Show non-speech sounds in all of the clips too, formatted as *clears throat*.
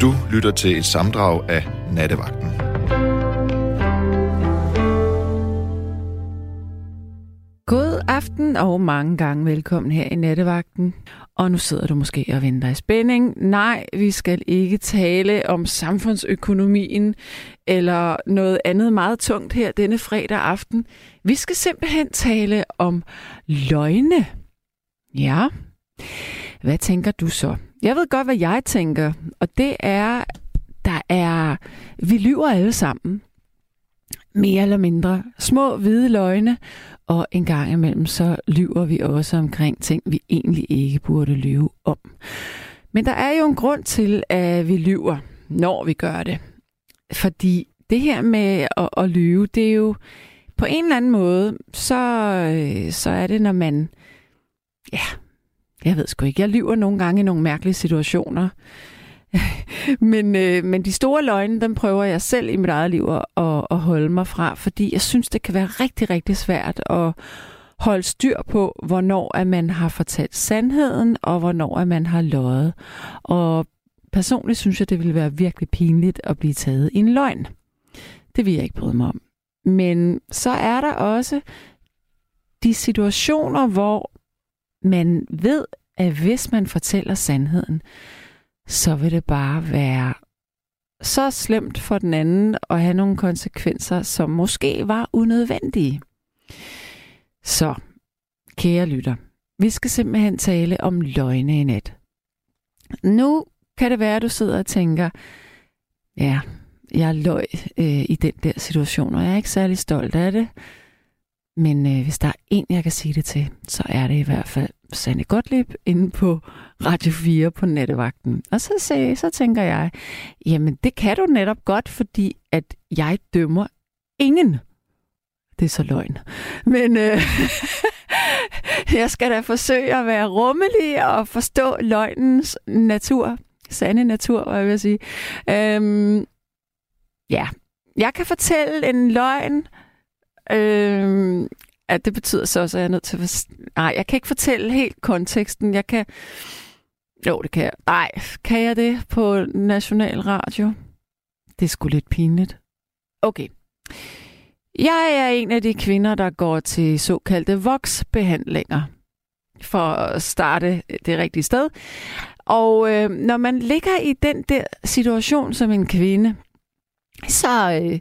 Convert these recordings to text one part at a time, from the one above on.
Du lytter til et samdrag af Nattevagten. God aften og mange gange velkommen her i Nattevagten. Og nu sidder du måske og venter i spænding. Nej, vi skal ikke tale om samfundsøkonomien eller noget andet meget tungt her denne fredag aften. Vi skal simpelthen tale om løgne. Ja, hvad tænker du så? Jeg ved godt, hvad jeg tænker, og det er, der er, vi lyver alle sammen. Mere eller mindre. Små hvide løgne, og en gang imellem så lyver vi også omkring ting, vi egentlig ikke burde lyve om. Men der er jo en grund til, at vi lyver, når vi gør det. Fordi det her med at, at lyve, det er jo på en eller anden måde, så, øh, så er det, når man, ja, jeg ved sgu ikke, jeg lyver nogle gange i nogle mærkelige situationer. *laughs* men, øh, men de store løgne, dem prøver jeg selv i mit eget liv at, at, holde mig fra, fordi jeg synes, det kan være rigtig, rigtig svært at holde styr på, hvornår at man har fortalt sandheden, og hvornår at man har løjet. Og personligt synes jeg, det ville være virkelig pinligt at blive taget i en løgn. Det vil jeg ikke bryde mig om. Men så er der også de situationer, hvor man ved, at hvis man fortæller sandheden, så vil det bare være så slemt for den anden at have nogle konsekvenser, som måske var unødvendige. Så, kære lytter, vi skal simpelthen tale om løgne i nat. Nu kan det være, at du sidder og tænker, ja, jeg løg øh, i den der situation, og jeg er ikke særlig stolt af det. Men øh, hvis der er en, jeg kan sige det til, så er det i hvert fald Sanne Gottlieb inde på Radio 4 på nattevagten. Og så, sagde, så tænker jeg, jamen det kan du netop godt, fordi at jeg dømmer ingen. Det er så løgn. Men øh, *laughs* jeg skal da forsøge at være rummelig og forstå løgnens natur. Sande natur, hvad jeg vil sige. Øhm, ja, jeg kan fortælle en løgn, øhm, at det betyder så også, at jeg er nødt til at... Nej, jeg kan ikke fortælle helt konteksten. Jeg kan... Jo, det kan jeg. Nej, kan jeg det på National Radio? Det er sgu lidt pinligt. Okay. Jeg er en af de kvinder, der går til såkaldte voksbehandlinger for at starte det rigtige sted. Og øh, når man ligger i den der situation som en kvinde, så, øh,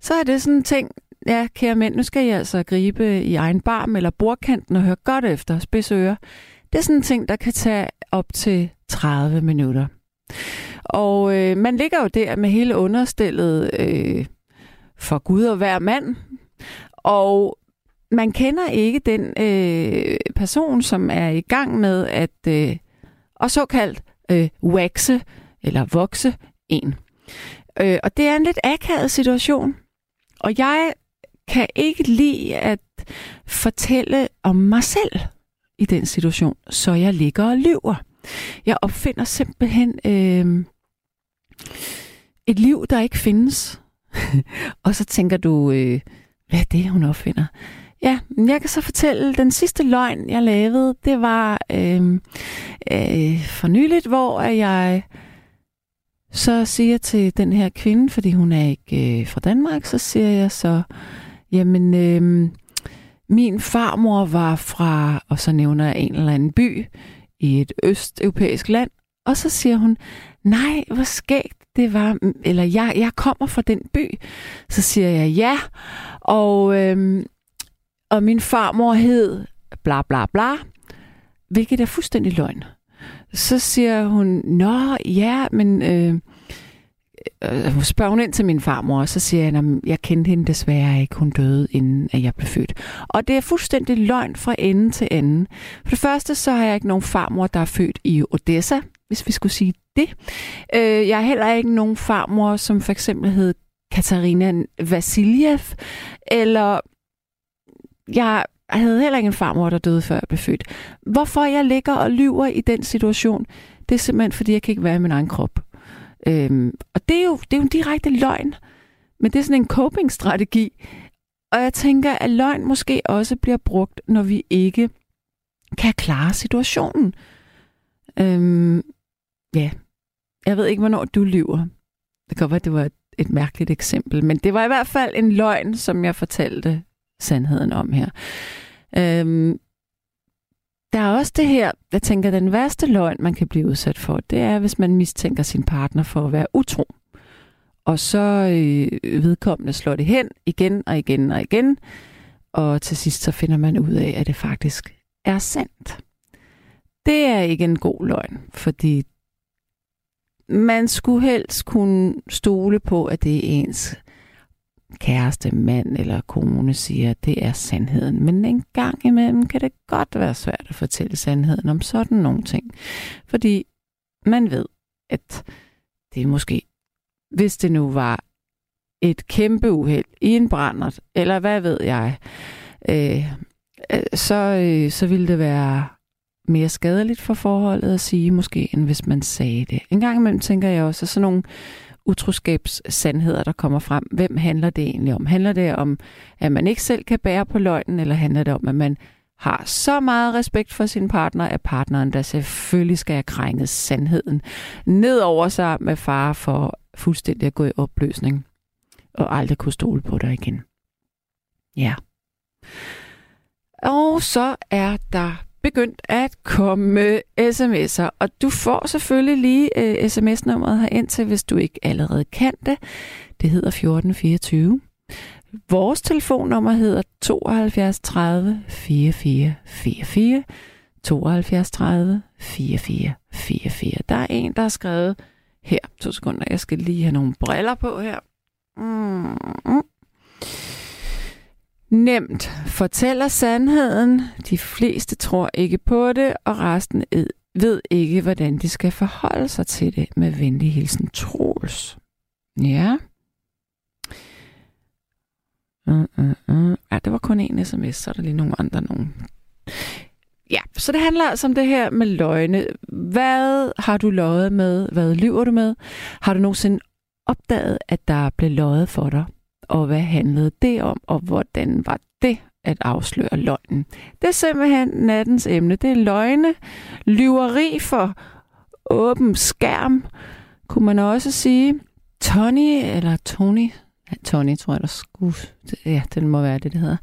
så er det sådan en ting, ja, kære mænd, nu skal I altså gribe i egen barm eller bordkanten og høre godt efter, spidsøre. Det er sådan en ting, der kan tage op til 30 minutter. Og øh, man ligger jo der med hele understillet øh, for Gud og hver mand. Og man kender ikke den øh, person, som er i gang med at øh, og såkaldt øh, waxe eller vokse en. Øh, og det er en lidt akavet situation. Og jeg kan ikke lide at fortælle om mig selv i den situation, så jeg ligger og lyver. Jeg opfinder simpelthen øh, et liv, der ikke findes. *laughs* og så tænker du, øh, hvad er det, hun opfinder? Ja, jeg kan så fortælle, den sidste løgn, jeg lavede, det var øh, øh, for nyligt, hvor jeg så siger til den her kvinde, fordi hun er ikke øh, fra Danmark, så siger jeg så, Jamen, øh, min farmor var fra, og så nævner jeg en eller anden by i et østeuropæisk land, og så siger hun, nej, hvor skægt det var, eller jeg, jeg kommer fra den by. Så siger jeg ja, og, øh, og min farmor hed bla bla bla, hvilket er fuldstændig løgn. Så siger hun, nå ja, men øh, øh, spørger hun ind til min farmor, og så siger jeg, at jeg kendte hende desværre ikke. Hun døde, inden at jeg blev født. Og det er fuldstændig løgn fra ende til ende. For det første, så har jeg ikke nogen farmor, der er født i Odessa, hvis vi skulle sige det. Øh, jeg har heller ikke nogen farmor, som for eksempel hed Katarina Vasiljev, eller jeg havde heller ikke en farmor, der døde, før jeg blev født. Hvorfor jeg ligger og lyver i den situation, det er simpelthen, fordi jeg kan ikke være i min egen krop. Øhm, og det er, jo, det er jo en direkte løgn, men det er sådan en coping-strategi. Og jeg tænker, at løgn måske også bliver brugt, når vi ikke kan klare situationen. Øhm, ja, Jeg ved ikke, hvornår du lyver. Det kan godt være, det var et, et mærkeligt eksempel, men det var i hvert fald en løgn, som jeg fortalte sandheden om her. Øhm, der er også det her, jeg tænker, den værste løgn, man kan blive udsat for, det er, hvis man mistænker sin partner for at være utro. Og så øh, vedkommende slår det hen igen og igen og igen, og til sidst så finder man ud af, at det faktisk er sandt. Det er ikke en god løgn, fordi man skulle helst kunne stole på, at det er ens kæreste, mand eller kone siger, at det er sandheden. Men en gang imellem kan det godt være svært at fortælle sandheden om sådan nogle ting. Fordi man ved, at det måske, hvis det nu var et kæmpe uheld i en brændert, eller hvad ved jeg, øh, øh så, øh, så ville det være mere skadeligt for forholdet at sige måske, end hvis man sagde det. En gang imellem tænker jeg også, at sådan nogle utroskabssandheder, der kommer frem, hvem handler det egentlig om? Handler det om, at man ikke selv kan bære på løgnen, eller handler det om, at man har så meget respekt for sin partner, at partneren der selvfølgelig skal have krænket sandheden ned over sig med fare for fuldstændig at gå i opløsning og aldrig kunne stole på dig igen. Ja. Og så er der begyndt at komme sms'er, og du får selvfølgelig lige uh, sms-nummeret her ind til, hvis du ikke allerede kan det. Det hedder 1424. Vores telefonnummer hedder 72 30 44 44. 72 30 44 44. Der er en, der har skrevet her. To sekunder, jeg skal lige have nogle briller på her. Mm. Nemt fortæller sandheden. De fleste tror ikke på det, og resten ved ikke, hvordan de skal forholde sig til det. Med venlig hilsen, Troels. Ja. Uh, uh, uh. Ja, det var kun en sms, så er der lige nogle andre nogen. Ja, så det handler altså om det her med løgne. Hvad har du løjet med? Hvad lyver du med? Har du nogensinde opdaget, at der blev løjet for dig? Og hvad handlede det om, og hvordan var det at afsløre løgnen. Det er simpelthen nattens emne. Det er løgne, lyveri for åben skærm, kunne man også sige. Tony, eller Tony, ja, Tony tror jeg, der skulle, ja, den må være det, det hedder.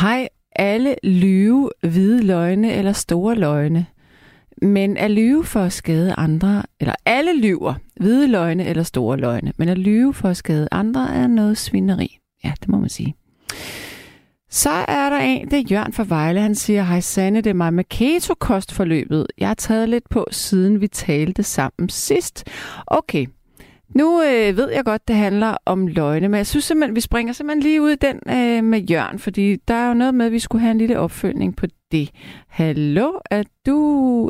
Hej, alle lyve, hvide løgne eller store løgne. Men at lyve for at skade andre, eller alle lyver, hvide løgne eller store løgne, men at lyve for at skade andre er noget svineri. Ja, det må man sige. Så er der en, det er Jørgen fra Vejle, han siger, hej Sanne, det er mig med keto-kostforløbet. Jeg har taget lidt på, siden vi talte sammen sidst. Okay, nu øh, ved jeg godt, det handler om løgne, men jeg synes simpelthen, vi springer simpelthen lige ud i den øh, med Jørgen, fordi der er jo noget med, at vi skulle have en lille opfølgning på det. Hallo, er du,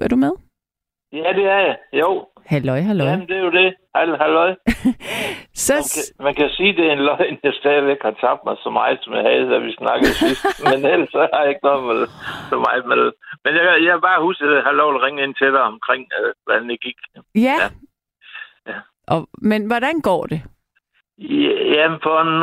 er du med? Ja, det er jeg. Jo. Halløj, halløj. Jamen, det er jo det. Hall, halløj. *laughs* så... man, kan, man kan sige, at det er en løgn, jeg stadigvæk har tabt mig så meget, som jeg havde, da vi snakkede sidst. *laughs* Men ellers så har jeg ikke noget med så meget med Men jeg, jeg bare huske, at jeg har lov at ringe ind til dig omkring, øh, hvordan det gik. Ja. ja. Ja. Og, men hvordan går det? Jamen, for en,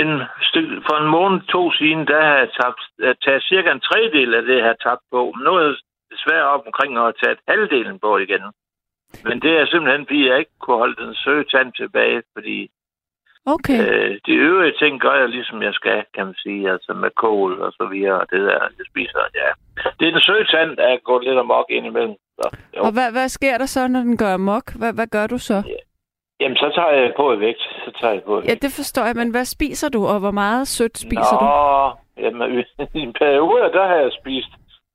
en stykke, for en måned, to siden, der har jeg tabt, jeg taget cirka en tredjedel af det, jeg har tabt på. Men nu er jeg desværre op omkring at taget halvdelen på igen. Men det er simpelthen, fordi jeg ikke kunne holde den søge tand tilbage, fordi okay. øh, de øvrige ting gør jeg ligesom jeg skal, kan man sige, altså med kål og så videre, og det der, jeg spiser, ja. Det er den søge tand, der går lidt amok ind imellem. Så, og hvad, hvad sker der så, når den gør amok? Hvad, hvad gør du så? Ja. Jamen, så tager jeg på i vægt. Så tager jeg på i vægt. Ja, det forstår jeg, men hvad spiser du, og hvor meget sødt spiser Nå, du? jamen, i en periode, der har jeg spist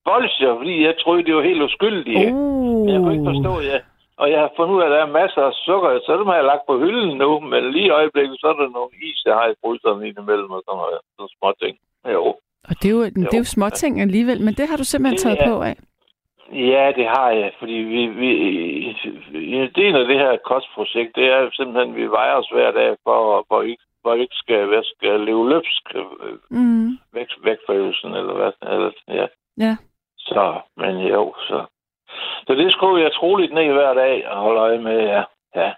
bolsjer, fordi jeg troede, det var helt uskyldigt. Uh. Men jeg kunne ikke forstå, ja. Og jeg har fundet ud af, at der er masser af sukker, så dem har jeg lagt på hylden nu. Men lige i øjeblikket, så er der nogle is, jeg har i fryseren imellem og sådan noget. Sådan små ting. Jo. Og det er jo, jo. Det er jo småting alligevel, men det har du simpelthen det, taget ja. på af. Ja, det har jeg, fordi vi, vi, en del af det her kostprojekt, det er simpelthen, at vi vejer os hver dag for, hvor ikke, hvor ikke skal, hvad skal leve løbsk mm. væk, vækforøgelsen, eller hvad. Eller, ja. ja. Så, men jo, så. Så det skulle jeg troligt ned hver dag og holde øje med, ja. Ja,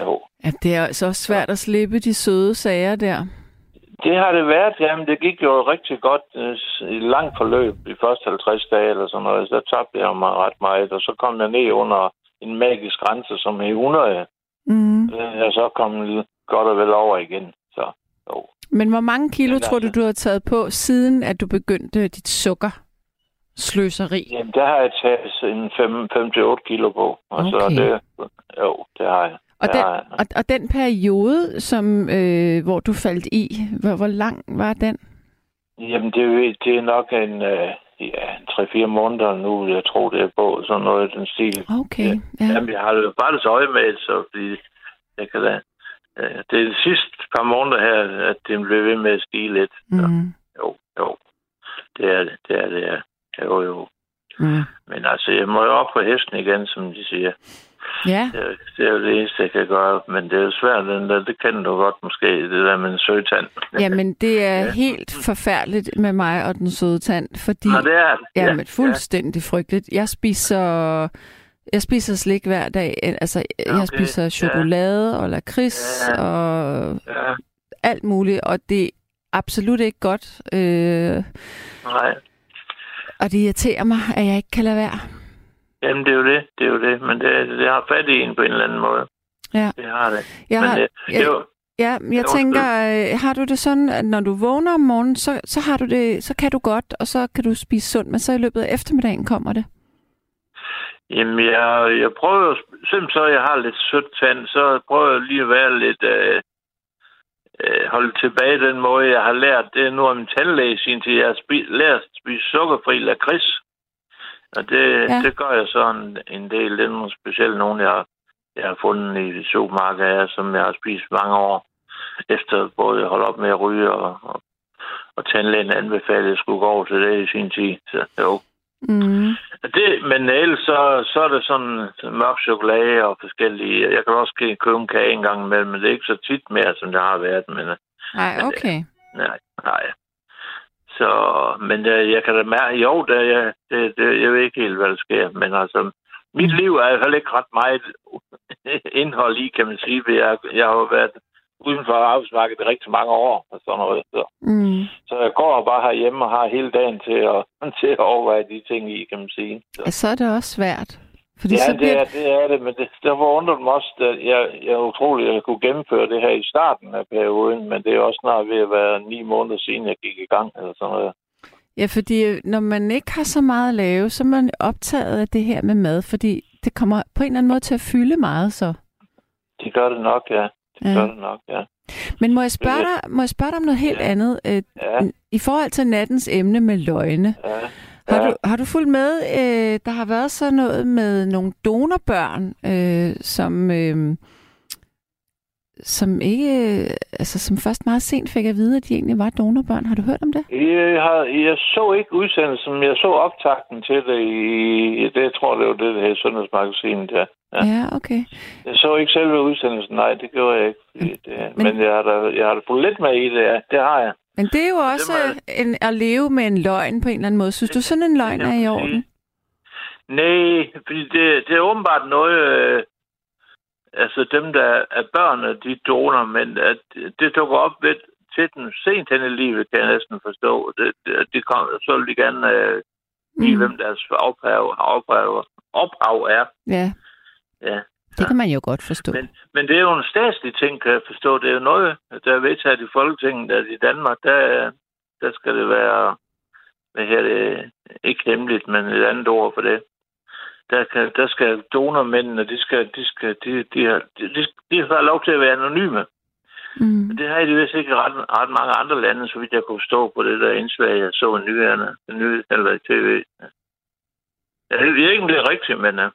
jo. Ja, det er så svært at slippe de søde sager der. Det har det været, jamen det gik jo rigtig godt øh, i langt forløb, i første 50 dage eller sådan noget, så tabte jeg mig ret meget, og så kom jeg ned under en magisk grænse, som er 100. Mm. Er så kommet godt og vel over igen. Så, jo. Men hvor mange kilo Men tror du, altså- du har taget på, siden at du begyndte dit sukker? Sløseri. Jamen, der har jeg taget en 5-8 kilo på. Og så Okay. det, jo, det har jeg. Og Det den, og, og den periode, som, øh, hvor du faldt i, hvor, hvor lang var den? Jamen, det, er det er nok en, øh, ja, en 3-4 måneder nu, jeg tror, det er på. Sådan noget i den stil. Okay, ja. Jamen, jeg har jo bare så øje med, så fordi jeg kan da... Øh, det er de sidste par måneder her, at det blev ved med at stige lidt. Så, Mm. jo, jo. Det er det, det er det, ja. Jo, jo. Mm. Men altså, jeg må jo op på hesten igen, som de siger. Ja, Det er, det er jo det eneste, jeg kan gøre. Men det er jo svært, den der, det kan du godt måske, det der med en søgtand. jamen det er helt forfærdeligt med mig og den søde tand, fordi... Nå, det er det. Ja, men fuldstændig frygteligt. Jeg spiser, jeg spiser slik hver dag. Altså, jeg Okay, spiser chokolade og lakrids Ja. og Ja, alt muligt, og det er absolut ikke godt. Øh, nej. og det irriterer mig, at jeg ikke kan lade være. Jamen, det er jo det. Det er jo det. Men det, det har fat i en på en eller anden måde. Ja. Det har det. Jeg men har, det, jeg- det, ja, jeg undskyld. tænker, øh, har du det sådan, at når du vågner om morgenen, så, så, har du det, så kan du godt, og så kan du spise sundt, men så i løbet af eftermiddagen kommer det. Jamen, jeg, jeg prøver, selvom så jeg har lidt sødt tand, så prøver jeg lige at være lidt, øh, øh, holde tilbage den måde, jeg har lært. Det nu om min tandlæge sin tid. Jeg har spi, lært at spise sukkerfri lakrids. Og det, Ja. det gør jeg så en, del. Det er nogle specielt nogen, jeg jeg har fundet i supermarkedet som jeg har spist mange år. Efter både jeg holdt op med at ryge, og, og, og tandlægen anbefalede, at jeg skulle gå over til det i sin tid. Så jo, Mm. det, men ellers så, så er det sådan mørk chokolade og forskellige. Jeg kan også købe en kage en gang imellem, men det er ikke så tit mere, som det har været. Men Nej, okay. nej, nej. Så, men øh, jeg kan da mærke, jo, det, jeg, det, det, jeg ved ikke helt, hvad der sker. Men altså, mit liv er hvert fald ikke ret meget *laughs* indhold i, kan man sige. for Jeg, jeg har jo været uden for arbejdsmarkedet i rigtig mange år og sådan noget. Så. Mm. Så jeg går bare herhjemme og har hele dagen til at, *laughs* til at overveje de ting i, kan man sige. Så. Ja, så er det også svært. Fordi Ja, så det bliver er, det er det, men det, derfor undrer det mig også, at jeg, jeg er utrolig, at jeg kunne gennemføre det her i starten af perioden, men det er også snart ved at være ni måneder siden, jeg gik i gang, eller sådan noget. Ja, fordi øh, når man ikke har så meget at lave, så er man optaget af det her med mad, fordi det kommer på en eller anden måde til at fylde meget så. Det gør det nok, ja. Det Ja. gør det nok, ja. Men må jeg spørge Det- dig, må jeg spørge dig om noget helt Ja. andet? Øh, Ja, I forhold til nattens emne med løgne. ja. Har, ja. du, har du fulgt med? Øh, der har været sådan noget med nogle donorbørn, øh, som, øh, som ikke, altså som først meget sent fik at vide, at de egentlig var donorbørn. Har du hørt om det? Jeg, har, jeg så ikke udsendelsen, jeg så optakten til det i, det jeg tror det var det, der hed Sundhedsmagasinet, ja. Ja, Ja. okay. Jeg så ikke selve udsendelsen, nej, det gjorde jeg ikke. Det, Men- men, men jeg har da, jeg har da fulgt lidt med i det, ja. Det har jeg. Men det er jo også må en, at leve med en løgn på en eller anden måde. Synes du, sådan en løgn er i orden? Nej, fordi det, det er åbenbart noget, øh, altså dem, der er børn, de doner, men at det dukker op ved, til den sent hen i livet, kan jeg næsten forstå. Det, det, de kom, så vil de gerne øh, vide, Mm. hvem deres ophav, ophav, ophav er. Ja, Ja. Det kan man jo godt forstå. Men, men det er jo en statslig ting, kan jeg forstå. Det er jo noget, der er vedtaget i Folketinget, at i Danmark, der, der skal det være, hvad her det, ikke hemmeligt, men et andet ord for det. Der, kan, der skal donormændene, de skal, de skal, de, de, har, de, de, de har lov til at være anonyme. Mm. Det har de vist ikke ret, ret mange andre lande, så vidt jeg kunne stå på det der indslag, jeg så i nyhederne, nye, eller i tv. Jeg ved ikke, om det er rigtigt, men uh,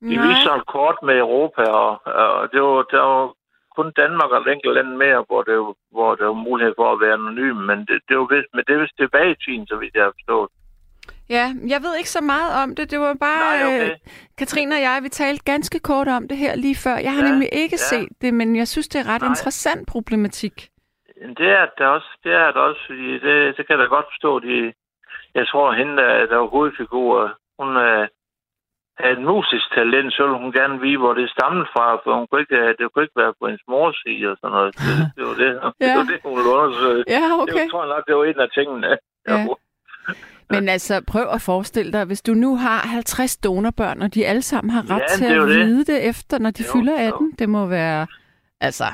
de Nej. viste et kort med Europa, og, og det var, der var kun Danmark og et enkelt land mere, hvor det, var- hvor der var mulighed for at være anonym, men det, det var vist, men det er vist tilbage i tiden, så vidt jeg har forstået. Ja, jeg ved ikke så meget om det. Det var bare... Nej, okay. øh, Katrine og jeg, vi talte ganske kort om det her lige før. Jeg har Ja, nemlig ikke ja. set det, men jeg synes, det er ret Nej. interessant problematik. Det er det også, det er det også, fordi det, det kan jeg da godt forstå. De, jeg tror, hende, der, der var hovedfigur, hun øh, havde et musisk talent, så ville hun gerne vide, hvor det stammede fra, for hun kunne ikke, øh, det kunne ikke være på hendes mors side og sådan noget. Det, det var det, *laughs* det, Ja. var det hun ville undersøge. Ja, Det okay. var, tror jeg nok, det var en af tingene. Ja. *laughs* Men altså, prøv at forestille dig, hvis du nu har 50 donorbørn, og de alle sammen har ret Ja, til det at jo det. vide det efter, når de Jo, fylder jo. 18, det må være... Altså,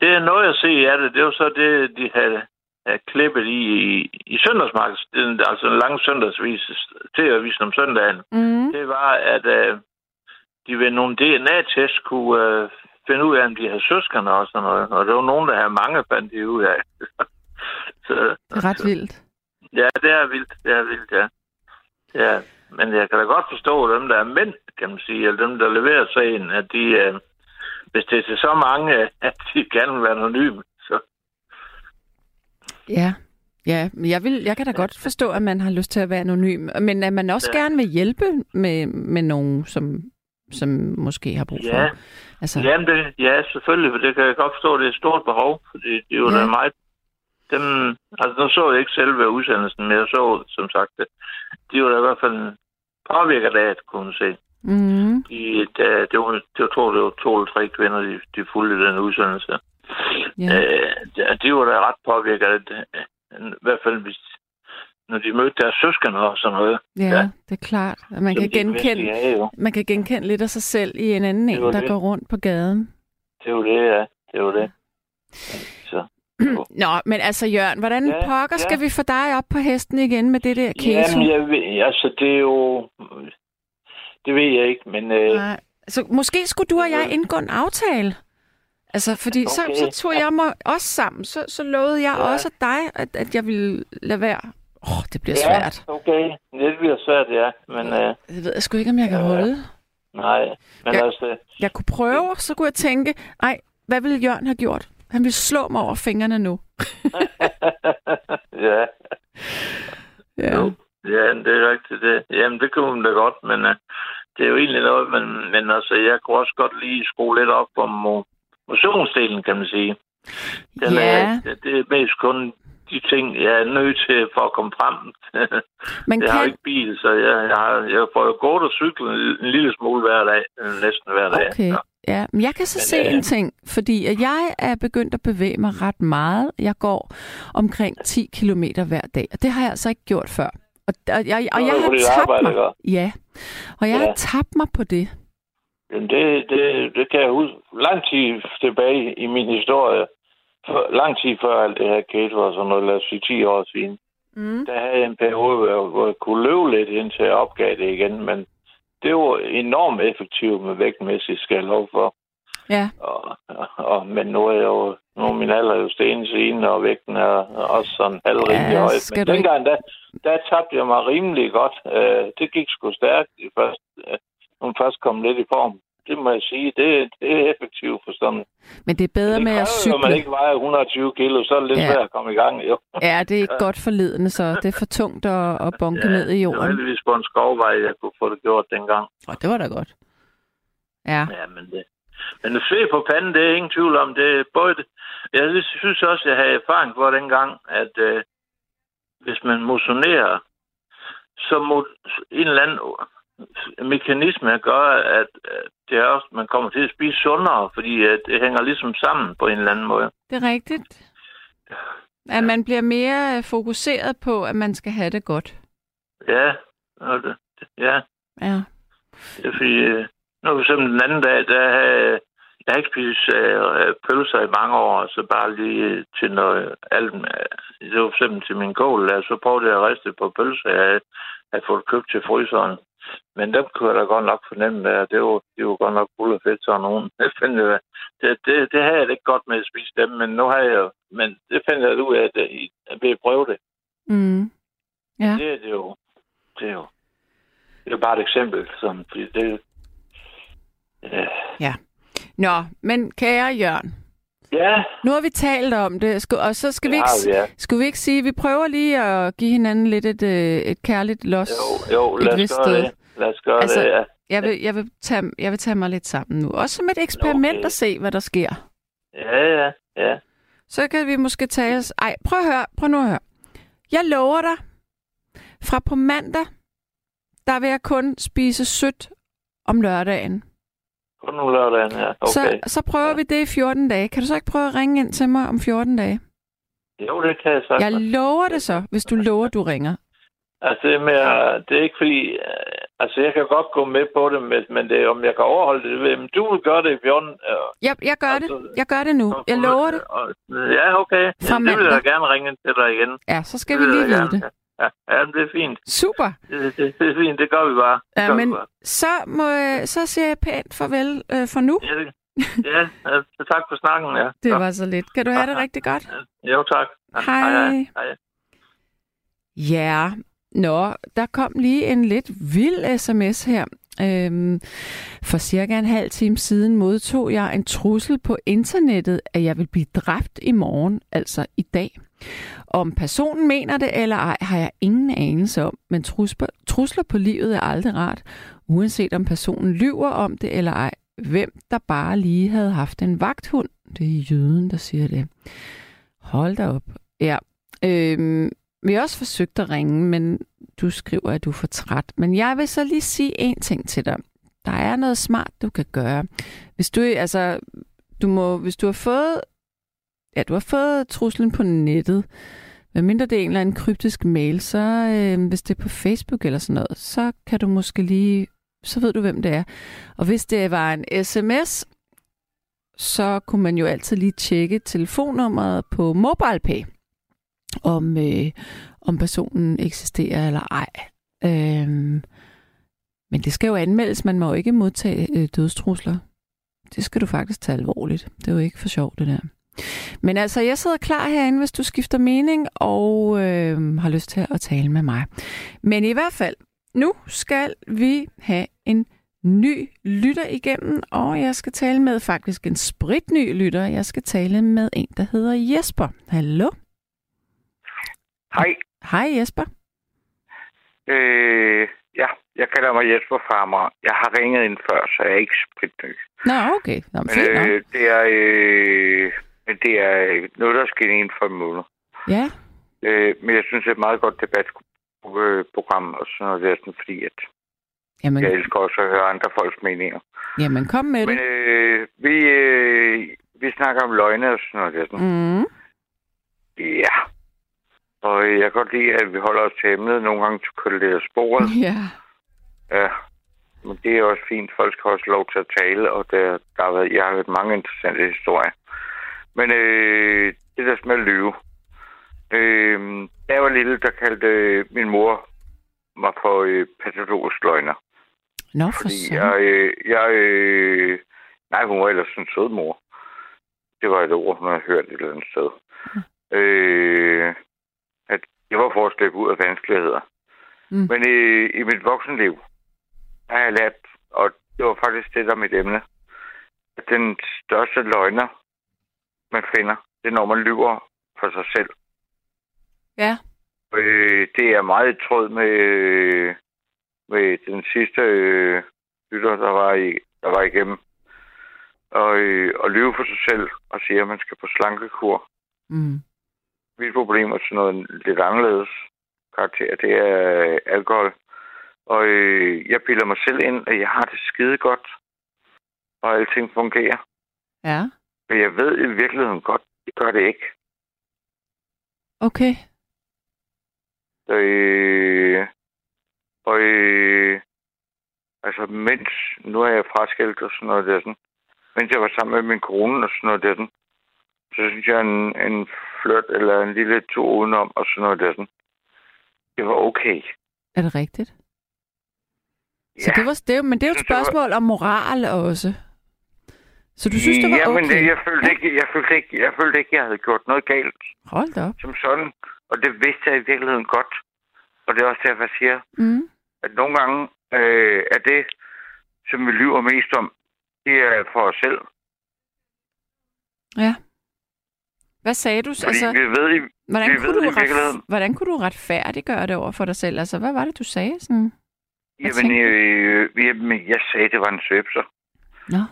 Det er noget at se af det. Det er jo så det, de havde, havde klippet i, i, i søndagsmarkedet, altså en lang søndagsvis til at vise om søndagen. mm, Det var, at øh, de ved nogle DNA-test kunne øh, finde ud af, om de havde søskende og sådan noget. Og der var nogen, der havde mange, fandt de ud af. *laughs* så, det er ret vildt. Ja, det er vildt. Det er vildt, ja. ja. Men jeg kan da godt forstå dem, der er mænd, kan man sige, eller dem, der leverer sagen, at de, øh, hvis det er til så mange, *laughs* at de gerne vil være anonyme, så Ja. Ja, men jeg, vil, jeg kan da godt forstå, at man har lyst til at være anonym, men at man også Ja. gerne vil hjælpe med, med nogen, som, som måske har brug for. Ja. Altså, Jamen, det, ja, selvfølgelig, for det kan jeg godt forstå, det er et stort behov, fordi det er jo Ja. ja. meget... Dem, altså, nu så jeg ikke selve udsendelsen, men jeg så, som sagt, det. de var da i hvert fald påvirket af at kunne se. mm, De, der, det var, det var, tror, det var to eller tre kvinder, de, de fulgte den udsendelse. Ja. Øh, de- var da ret påvirket af det. I hvert fald, hvis, når de mødte deres søskende og sådan noget. ja, ja. det er klart. At man som kan, de vidste, genkende, de havde jo. man kan genkende lidt af sig selv i en anden en, der det. går rundt på gaden. Det var det, ja. Det var det. Så. *clears throat* Nå, men altså Jørgen, hvordan Ja, pokker skal ja. vi få dig op på hesten igen med det der keto? Jamen, jeg ved, altså, det er jo... Det ved jeg ikke, men... Øh, Nej. Så måske skulle du og jeg indgå en aftale. Altså, fordi okay. så, så tog jeg mig også sammen. Så, så lovede jeg Ja. også dig, at, at jeg ville lade være. Åh, oh, det bliver ja, svært. okay. Det bliver svært, ja. Men øh, Det ved jeg sgu ikke, om jeg kan Ja. holde. nej. Men Ja. altså... Jeg kunne prøve, så kunne jeg tænke, nej, hvad ville Jørgen have gjort? Han ville slå mig over fingrene nu. *laughs* ja. Ja. Jo. Ja, det er rigtigt. Det. Jamen, det kunne man da godt, men øh, det er jo egentlig noget, men, men altså, jeg kunne også godt lige skrue lidt op om motionsdelen, kan man sige. Den Ja. er, det, det er mest kun de ting, jeg er nødt til for at komme frem. *laughs* Man jeg har jo kan... ikke bil, så jeg, jeg, har, jeg får jo gået og cyklet en, lille smule hver dag, øh, næsten hver dag. Okay, Så, ja. Men jeg kan så Men, se øh, en ting, fordi at jeg er begyndt at bevæge mig ret meget. Jeg går omkring 10 km hver dag, og det har jeg altså ikke gjort før. Og, og, jeg, og Nå, jeg det er har tabt mig. Ja, og jeg Ja. har tabt mig på det. Jamen, det, det, det kan jeg huske. Lang tid tilbage i min historie, for, lang tid før alt det her keto og sådan noget, lad os sige 10 år siden, Mm. der havde jeg en periode, hvor, hvor jeg kunne løbe lidt, indtil jeg opgav det igen, men det var enormt effektivt med vægtmæssigt, skal jeg lov for. Ja, Og, og, men nu er jeg jo, nu er min alder jo sten siden, og vægten er også sådan halvrimelig Ja, høj. Men dengang, der, der tabte jeg mig rimelig godt. Uh, det gik sgu stærkt først, når man først kom lidt i form. Det må jeg sige, det, det er effektivt for sådan. men det er bedre det med at jo, at man cykle. ikke vejer 120 kilo, så er det lidt Ja. ja. svært at komme i gang. Jo. Ja, det er ikke godt forledende, så det er for tungt at, at bunke ned i Det var jorden. heldigvis på en skovvej, jeg kunne få det gjort dengang. Og det var da godt. Ja, Ja, men det... Men sved på panden, det er ingen tvivl om. Det er både... Jeg synes også, jeg havde erfaring for dengang, at øh, hvis man motionerer, så må en eller anden mekanisme gør, at det er også, man kommer til at spise sundere, fordi øh, det hænger ligesom sammen på en eller anden måde. det er rigtigt. At man bliver mere fokuseret på, at man skal have det godt. Ja, ja. Ja. Det er fordi, øh, nu for eksempel den anden dag, der havde jeg har ikke spist øh, pølser i mange år, så bare lige øh, til noget alt. Det var for eksempel til min kål, der, så prøvede jeg at riste på pølser, jeg havde fået købt til fryseren. Men dem kunne jeg da godt nok fornemme, at det var, det var godt nok fuld af fedt, sådan nogen. *laughs* Det, fandt jeg, det, det, det havde jeg det ikke godt med at spise dem, men nu har jeg men det fandt jeg ud af, at jeg, vil prøve det. Mm. Ja. Det er det jo, det er jo, det er bare et eksempel, sådan, fordi det, ja, Nå, men kære Jørgen, Ja, nu har vi talt om det, og så skal vi det ikke, vi, ja. skulle vi ikke sige, at vi prøver lige at give hinanden lidt et, øh, et kærligt los Jo, jo, lad os gøre det. Lad os gøre Altså, det, ja. Jeg vil, jeg, vil tage, jeg vil tage mig lidt sammen nu. Også som et eksperiment Okay. at se, hvad der sker. Ja, ja, ja. Så kan vi måske tale... Ej, prøv at høre. Prøv nu at høre. Jeg lover dig, fra på mandag, der vil jeg kun spise sødt om lørdagen. Kun nu lørdagen, ja. Okay. Så, så prøver Ja. vi det i 14 dage. Kan du så ikke prøve at ringe ind til mig om 14 dage? Jo, det kan jeg sagtens. Jeg lover det så, hvis du lover, du ringer. Altså, det, med, det er ikke fordi... øh, Altså, jeg kan godt gå med på det, men- det, om jeg kan overholde det, det men du vil gøre det i 14. øh, Jeg, jeg gør det. Altså, Jeg gør det nu. Jeg lover det. Ja, okay. Fra Ja, det vil jeg gerne ringe til dig igen. Ja, så skal Det vi lige vide det. gerne. *laughs* Ja, det er fint. Super. Det, det, det er fint, det gør vi bare. Det Ja, men bare. så, må jeg, så siger jeg pænt farvel øh, for nu. Ja, det, ja, tak for snakken, ja. Det var så lidt. Kan du have det *laughs* rigtig godt? Jo, tak. Hej. hej. hej. Ja, nå, der kom lige en lidt vild sms her. Øhm, for cirka en halv time siden modtog jeg en trussel på internettet, at jeg vil blive dræbt i morgen, altså i dag. Om personen mener det eller ej, har jeg ingen anelse om, men trusler, trusler på livet er aldrig rart, uanset om personen lyver om det eller ej. Hvem der bare lige havde haft en vagthund. Det er jøden, der siger det. Hold da op. Ja. Øhm, vi har også forsøgt at ringe, men du skriver, at du er for træt. Men jeg vil så lige sige en ting til dig. Der er noget smart, du kan gøre. Hvis du, altså, du må, hvis du har fået, ja, du har fået truslen på nettet, medmindre det er en eller anden kryptisk mail, så øh, hvis det er på Facebook eller sådan noget, så kan du måske lige, så ved du, hvem det er. Og hvis det var en sms, så kunne man jo altid lige tjekke telefonnummeret på MobilePay, om, øh, om personen eksisterer eller ej. Øh, men det skal jo anmeldes. Man må jo ikke modtage øh, dødstrusler. Det skal du faktisk tage alvorligt. Det er jo ikke for sjovt, det der. Men altså, jeg sidder klar herinde, hvis du skifter mening og øh, har lyst til at tale med mig. Men i hvert fald, nu skal vi have en ny lytter igennem, og jeg skal tale med faktisk en spritny lytter. Jeg skal tale med en, der hedder Jesper. Hallo? Hej. Hej Jesper. Øh, ja, jeg kalder mig Jesper Farmer. Jeg har ringet ind før, så jeg er ikke spritny. Nå, okay. Nå, men Men øh, det er, øh, men det er noget, der skal ind for en måned. Ja, Øh, men jeg synes, det er et meget godt debatprogram og sådan noget der, sådan, fordi at jamen, jeg elsker også at høre andre folks meninger. jamen kom med Men det. øh, vi, øh, vi snakker om løgne og sådan noget der. Sådan. Mm. Ja. Og øh, jeg kan godt lide, at vi holder os til emnet. Nogle gange kører det af sporet. *laughs* Ja, Ja, men det er også fint. Folk skal også lov til at tale, og der, der har været, jeg har hørt mange interessante historier. Men øh, det der med at lyve. Øh, da jeg var lille, der kaldte øh, min mor mig for øh, patologisk løgner. nå for Fordi så. jeg, øh, jeg øh, nej, hun var ellers en sød mor. Det var et ord, hun havde hørt et eller andet sted. Øh, at jeg var for at slippe ud af vanskeligheder. Mm. Men i, i mit voksenliv, der har jeg lært, og det var faktisk det, der er mit emne, at den største løgner, man finder, det er, når man lyver for sig selv. Ja, Øh, det er meget i tråd med, med den sidste øh, lytter, der var, i, der var igennem. Og, øh, og lyve for sig selv og sige, at man skal på slankekur. mm. Mit problem er sådan noget lidt anderledes karakter. Det er alkohol. Og øh, jeg piller mig selv ind, at jeg har det skide godt. Og alting fungerer. ja, Men jeg ved i virkeligheden godt, det gør det ikke. okay. Øh, og øh, altså, mens, nu er jeg fraskilt og sådan noget der, sådan, mens jeg var sammen med min kone og sådan noget der, sådan, så synes jeg, en, en flirt eller en lille tur udenom og sådan noget der, sådan, det var okay. Er det rigtigt? Så Ja. det var, det, men det er jo et var- spørgsmål om moral også. Så du synes, det var ja, men okay? jeg, følte ikke, jeg, følte ikke, jeg følte ikke, jeg havde gjort noget galt Hold da op. som sådan. Og det vidste jeg i virkeligheden godt. Og det er også derfor, jeg siger, Mm. at nogle gange øh, er det, som vi lyver mest om, det er for os selv. Ja. Hvad sagde du? Fordi Altså, vi ved, i- hvordan, vi kunne ved du i ret, virkeligheden- hvordan kunne du retfærdiggøre det over for dig selv? Altså, hvad var det, du sagde? Sådan? Jamen, øh, jamen, jeg sagde, det var en svøbser. Nå.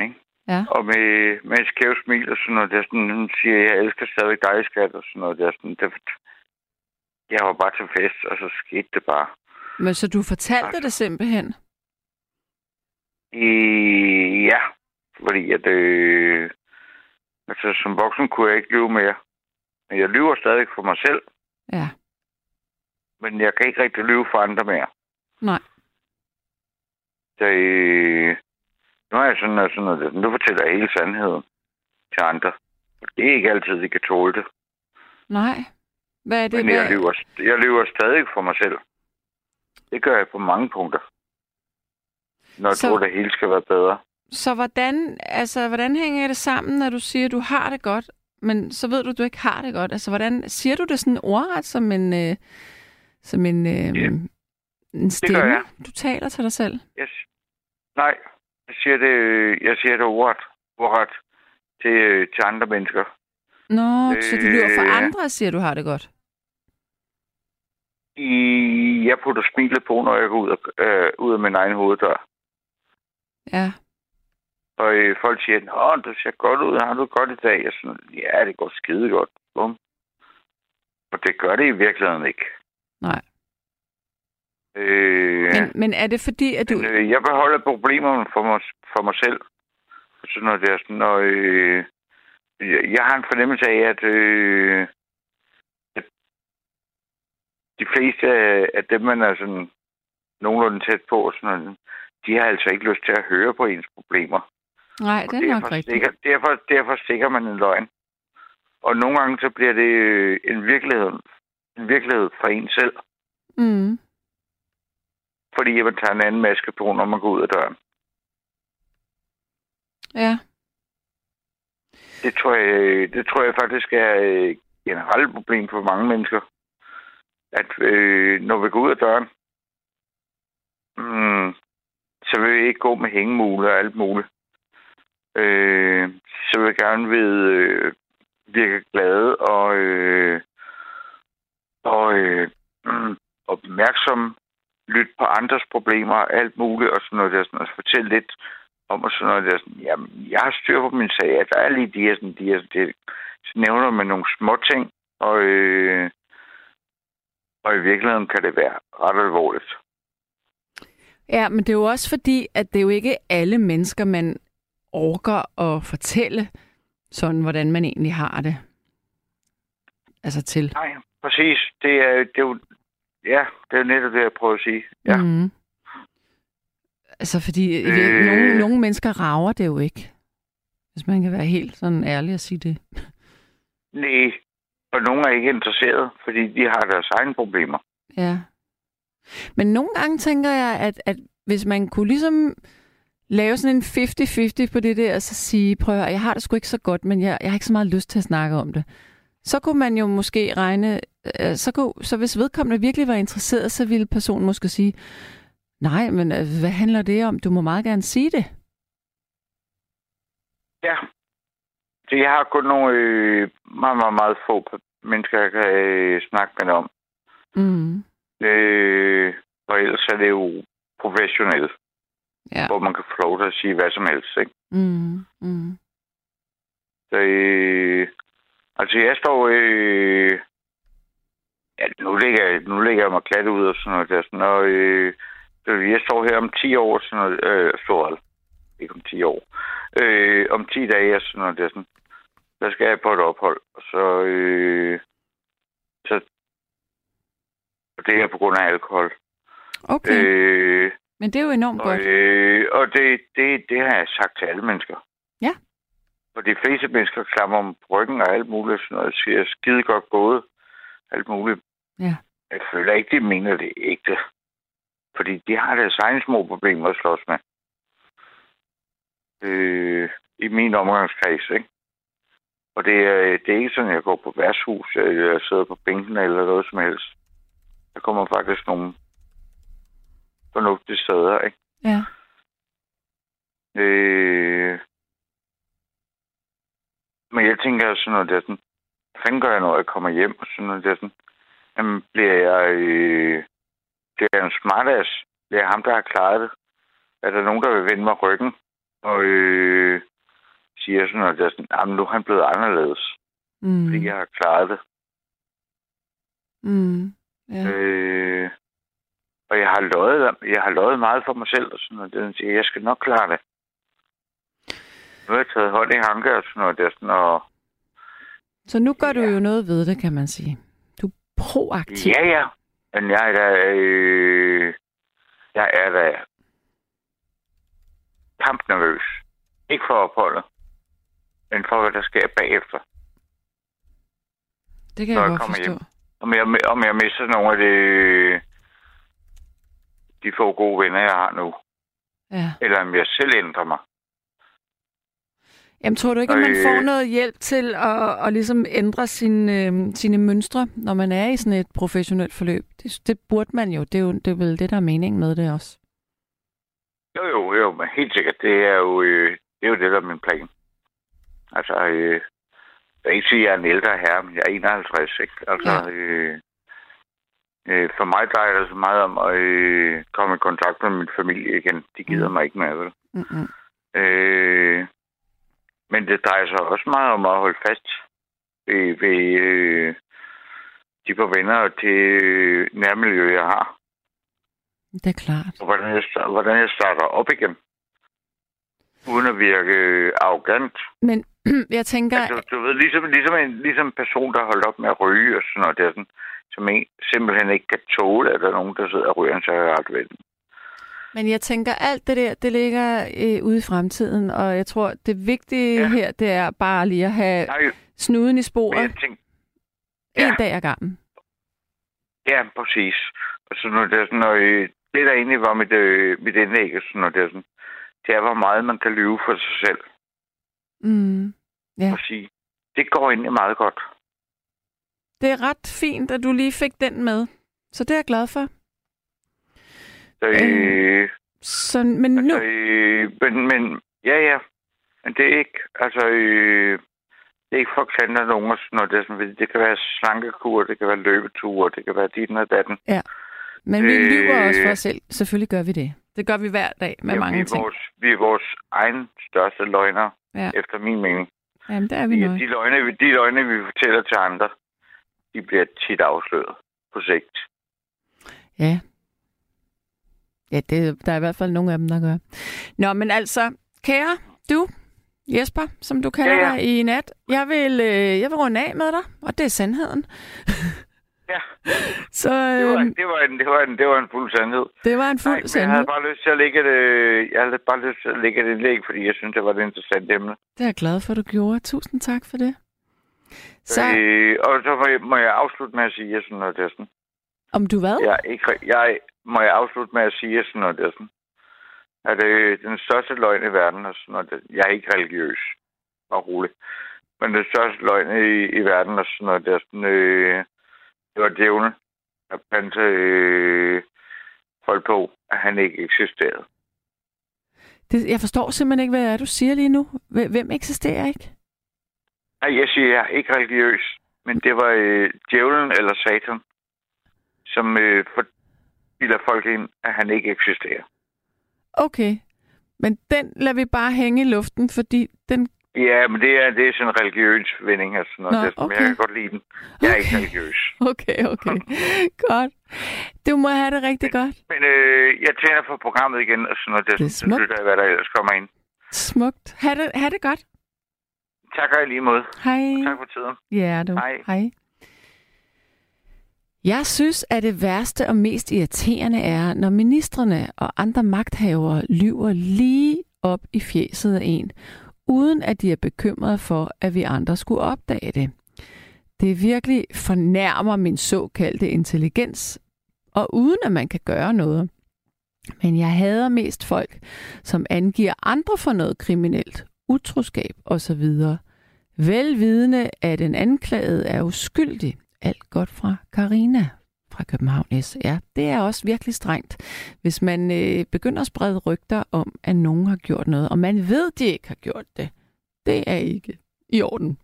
Ikke? Ja. Og med, med et skævt smil og sådan noget, der sådan, hun siger, jeg elsker stadig dig, skat, og sådan noget der. Sådan, det, jeg var bare til fest, og så skete det bare. Men så du fortalte det simpelthen? I, ja, fordi at, øh, altså, som voksen kunne jeg ikke lyve mere. Men jeg lyver stadig for mig selv. Ja. Men jeg kan ikke rigtig lyve for andre mere. Nej. Så, øh, nu er jeg sådan, og sådan noget, nu fortæller jeg hele sandheden til andre. Det er ikke altid, de kan tåle det. Nej. Hvad er det? Men jeg lyver, jeg lyver stadig for mig selv. Det gør jeg på mange punkter. Når jeg Så- tror, det hele skal være bedre. Så hvordan, altså, hvordan hænger det sammen, når du siger, at du har det godt, men så ved du, at du ikke har det godt? Altså, hvordan siger du det sådan ordret som en, øh, som en, øh, Ja. en stemme, jeg. du taler til dig selv? Jeg, s- nej, siger det, jeg siger det ordret, ordret til, øh, til andre mennesker. Nå, så du lyver for Øh. andre siger, du har det godt? I, jeg putter smilet på, når jeg går ud af, øh, ud af min egen hoveddør. Ja. Og øh, folk siger, at du ser godt ud, har du godt i dag? Jeg sådan, ja, det går skide godt. Bum. Og det gør det i virkeligheden ikke. Nej. Øh, Men, men er det fordi, at du... Men, øh, jeg beholder problemerne for mig, for mig selv. Og sådan noget der. Sådan, og, øh, jeg, jeg har en fornemmelse af, at, øh, at de fleste af, af dem, man er sådan nogenlunde tæt på, sådan noget, de har altså ikke lyst til at høre på ens problemer. Nej, det er nok rigtigt. stikker, derfor, derfor stikker man en løgn. Og nogle gange så bliver det øh, en virkelighed, en virkelighed for en selv. Mm. Fordi man tager en anden maske på, når man går ud af døren. Ja. Det tror jeg, det tror jeg faktisk er et generelt problem for mange mennesker. At øh, når vi går ud af døren, mm, så vil vi ikke gå med hængemule og alt muligt. Øh, så vil jeg gerne ved, øh, virke glade og, øh, og øh, mm, opmærksom, lytte på andres problemer og alt muligt, og sådan noget der, sådan, og fortælle lidt om og sådan noget der, sådan, jamen, jeg har styr på min sag, at der er lige de her, sådan, de her, det, så nævner man nogle små ting, og, øh, og i virkeligheden kan det være ret alvorligt. Ja, men det er jo også fordi, at det er jo ikke alle mennesker, man orker at fortælle sådan, hvordan man egentlig har det. Altså til. Nej, præcis. Det er, det er jo, ja, det er netop det, jeg prøver at sige. Ja. Mm. Altså, fordi øh... Øh. nogle, nogle mennesker rager det jo ikke. Hvis man kan være helt sådan ærlig at sige det. Nej, og nogen er ikke interesseret, fordi de har deres egne problemer. Ja. Men nogle gange tænker jeg, at, at hvis man kunne ligesom lave sådan en 50-50 på det der, og så sige, prøv at jeg har det sgu ikke så godt, men jeg, jeg har ikke så meget lyst til at snakke om det. Så kunne man jo måske regne, øh, så, kunne, så hvis vedkommende virkelig var interesseret, så ville personen måske sige, nej, men øh, hvad handler det om? Du må meget gerne sige det. Ja. Så jeg har kun nogle øh, meget, meget, meget få mennesker, jeg kan øh, snakke med om. Mm. Øh, og ellers er det jo professionelt, Ja. hvor man kan få lov til at sige hvad som helst. Ikke? Mm. Mm. Så, øh, altså, jeg står... Øh, ja, nu lægger, jeg, nu lægger jeg mig klat ud og sådan noget der. Sådan, og, øh, jeg står her om 10 år, sådan noget, øh, står ikke om 10 år. Øh, om 10 dage, sådan noget der. Sådan, der skal jeg på et ophold. Og så, øh, så og det er på grund af alkohol. Okay, Øh, men det er jo enormt og, godt. øh, og det, det, det har jeg sagt til alle mennesker. Ja. Og de fleste mennesker klammer om ryggen og alt muligt, sådan noget, siger skide godt gået, alt muligt. Ja. Jeg føler ikke, de mener det ægte. Fordi de har deres egne små problemer at slås med. Øh, I min omgangskreds, ikke? Og det er, det er ikke sådan, at jeg går på værtshus, eller jeg sidder på bænken eller noget som helst. Der kommer faktisk nogle fornuftige steder, ikke? Ja. Øh... Men jeg tænker sådan noget der sådan, fanden gør jeg, når jeg kommer hjem og sådan noget der sådan, jamen bliver jeg, øh, bliver jeg en smartass? Bliver jeg ham, der har klaret det? Er der nogen, der vil vende mig ryggen? Og øh, siger sådan noget der sådan, jamen nu er han blevet anderledes, Mm. fordi jeg har klaret det. Mm. Ja. Øh, og jeg har løjet, jeg har løjet meget for mig selv, og sådan noget. Den siger, jeg skal nok klare det. Nu har jeg taget hånd i hanke og sådan noget. Der, sådan, og, Så nu gør du Ja. jo noget ved det, kan man sige. Du er proaktiv. ja, ja. Men jeg er da... Øh, jeg er da kampnervøs. Ikke for opholdet, men for, hvad der sker bagefter. Det kan Når jeg jeg godt forstå. hjem. Om jeg, om jeg mister nogle af de, de få gode venner, jeg har nu. Ja. Eller om jeg selv ændrer mig. Jamen, tror du ikke, at man Øh. får noget hjælp til at, at ligesom ændre sine, øh, sine mønstre, når man er i sådan et professionelt forløb? Det, det burde man jo. Det er jo det er vel det, der er meningen med det også. Jo, jo, jo, men helt sikkert. Det er jo, øh, det, er jo det, der er min plan. Altså, øh, jeg vil ikke sige, at jeg er en ældre herre, men jeg er 51, ikke? Altså, Ja. øh, øh, for mig drejer det så meget om at øh, komme i kontakt med min familie igen. De gider Mm. mig ikke mere, vel? Mm-mm. Øh, men det drejer sig også meget om at holde fast ved, ved øh, de par venner og det øh, nærmiljø, jeg har. Det er klart. Og hvordan jeg, hvordan jeg starter op igen. Uden at virke øh, arrogant. Men *clears throat* jeg tænker, Altså, du ved, ligesom, ligesom, en, ligesom en person, der holdt op med at ryge og sådan noget, der, sådan, som en, simpelthen ikke kan tåle, at der er nogen, der sidder og ryger en cigaret ved den. Men jeg tænker, alt det der, det ligger øh, ude i fremtiden, og jeg tror, det vigtige ja. Ja. her, det er bare lige at have Nej, snuden i sporet jeg tænkte, en ja. dag ad gangen. ja, præcis. Og så når det er sådan noget, øh, det der egentlig var mit, øh, mit indlæg, sådan noget, det er sådan, det er, hvor meget man kan lyve for sig selv. Mm. Ja. Og sige, det går egentlig meget godt. Det er ret fint, at du lige fik den med. Så det er jeg glad for. Så, øh, Så, men nu... Altså, øh, men, men, ja, ja. Men det er ikke, altså, øh, det er ikke for at klandre nogen noget. Det, er sådan, det kan være slankekur, det kan være løbeture, det kan være dit og datten. Men vi Øh, lyver også for os selv. Selvfølgelig gør vi det. Det gør vi hver dag med Ja, mange vi, er ting. vores, vi er vores egen største løgner, Ja. efter min mening. Jamen, det er vi nok. de, løgne, vi- de løgne, vi fortæller til andre, de bliver tit afsløret på sigt. Ja. Ja, det, der er i hvert fald nogle af dem, der gør. Nå, men altså, kære du, Jesper, som du kalder Ja, ja. dig i nat, jeg vil, øh, jeg vil runde af med dig, og det er sandheden. Ja, *laughs* Så det var, øh, det var, en, det var, en, det var en fuld sandhed. det var en Nej, fuld men jeg sandhed. havde bare lyst til at lægge et, øh, jeg havde bare lyst til at lægge et indlæg, fordi jeg synes, det var et interessant emne. Det er jeg glad for, du gjorde. Tusind tak for det. Så Øh, og så må jeg, må jeg afslutte med at sige sådan noget der sådan. om du hvad? Jeg, er ikke, jeg må jeg afslutte med at sige sådan noget der sådan. At øh, den største løgn i verden er sådan noget der. Jeg er ikke religiøs. Og rolig. Men den største løgn i, i verden er sådan noget der sådan. Øh, det var djævlen. Der blandt øh, folk på, at han ikke eksisterede. Det, jeg forstår simpelthen ikke, hvad det er, du siger lige nu. Hvem eksisterer ikke? Nej, jeg siger, jeg er ikke religiøs. Men det var øh, djævlen eller satan, som øh, forbilder folk ind, at han ikke eksisterer. Okay. Men den lader vi bare hænge i luften, fordi den... Ja, men det er, det er sådan en religiøs vending og sådan noget. Nå, det er okay. Jeg kan godt lide den. Jeg er ikke Okay. religiøs. *laughs* Okay, okay. godt. Du må have det rigtig godt. Men øh, jeg tænder for programmet igen, og sådan noget. Det, Det er det smukt. jeg, hvad der ellers kommer ind. Smukt. Ha' det, ha' det godt. Tak og lige måde. Hej. Tak for tiden. Ja, du. Hej. Hej. Jeg synes, at det værste og mest irriterende er, når ministerne og andre magthavere lyver lige op i fjeset af en, uden at de er bekymrede for, at vi andre skulle opdage det. Det virkelig fornærmer min såkaldte intelligens, og uden at man kan gøre noget. Men jeg hader mest folk, som angiver andre for noget kriminelt, utroskab osv. Velvidende, at den anklagede er uskyldig. Alt godt fra Karina fra København S. Ja, det er også virkelig strengt, hvis man øh, begynder at sprede rygter om, at nogen har gjort noget, og man ved, de ikke har gjort det. Det er ikke i orden.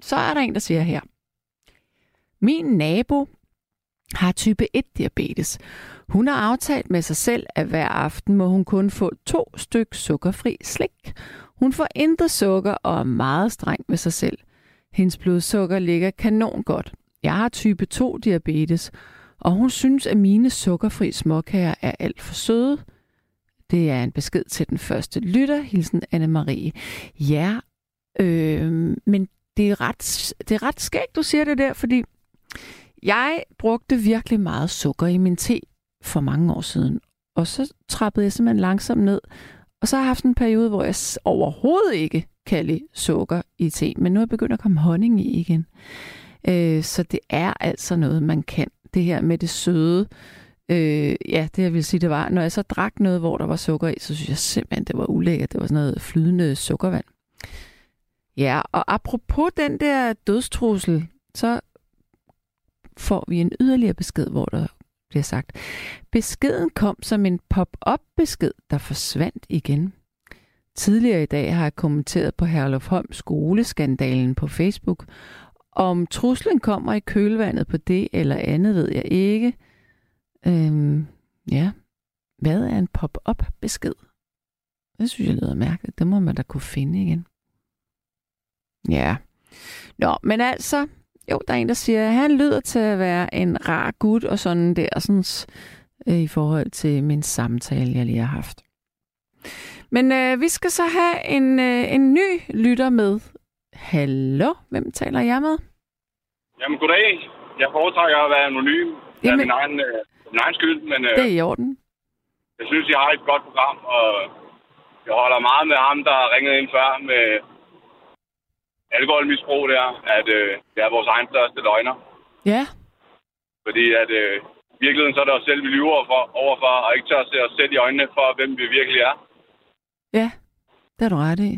Så er der en, der siger her. Min nabo har type 1-diabetes. Hun har aftalt med sig selv, at hver aften må hun kun få to styk sukkerfri slik. Hun får intet sukker og er meget streng med sig selv. Hendes blodsukker ligger kanon godt. Jeg har type 2 diabetes, og hun synes, at mine sukkerfri småkager er alt for søde. Det er en besked til den første lytter, hilsen Anne-Marie. Ja, øh, men det er, ret, det er ret skægt, du siger det der, fordi Jeg brugte virkelig meget sukker i min te for mange år siden. Og så trappede jeg simpelthen langsomt ned. Og så har jeg haft en periode, hvor jeg overhovedet ikke kalde sukker i te. Men nu er begyndt at komme honning i igen. Øh, så det er altså noget, man kan. Det her med det søde. Øh, ja, det jeg vil sige, det var, når jeg så drak noget, hvor der var sukker i, så synes jeg simpelthen, det var ulækkert. Det var sådan noget flydende sukkervand. Ja, og apropos den der dødstrussel, så får vi en yderligere besked, hvor der bliver sagt, beskeden kom som en pop-up besked, der forsvandt igen. Tidligere i dag har jeg kommenteret på Herlof Holm skoleskandalen på Facebook. Om truslen kommer i kølvandet på det eller andet, ved jeg ikke. Øhm, ja, hvad er en pop-up besked? Det synes jeg lyder mærkeligt. Det må man da kunne finde igen. Ja. Nå, men altså, jo, der er en, der siger, at han lyder til at være en rar gut og sådan der, sådan, øh, i forhold til min samtale, jeg lige har haft. Men øh, vi skal så have en, øh, en ny lytter med. Hallo, hvem taler jeg med? Jamen, goddag. Jeg foretrækker at være anonym. Det er min egen, øh, min egen skyld, men øh, Det er i orden. jeg synes, jeg har et godt program, og jeg holder meget med ham, der har ringet ind før med alkoholmisbrug der, at øh, det er vores egen største løgner. Ja, Fordi at øh, i virkeligheden så er det os selv, vi lyver overfor, overfor, og ikke tør at se os selv i øjnene for, hvem vi virkelig er. Ja, det har du ret i.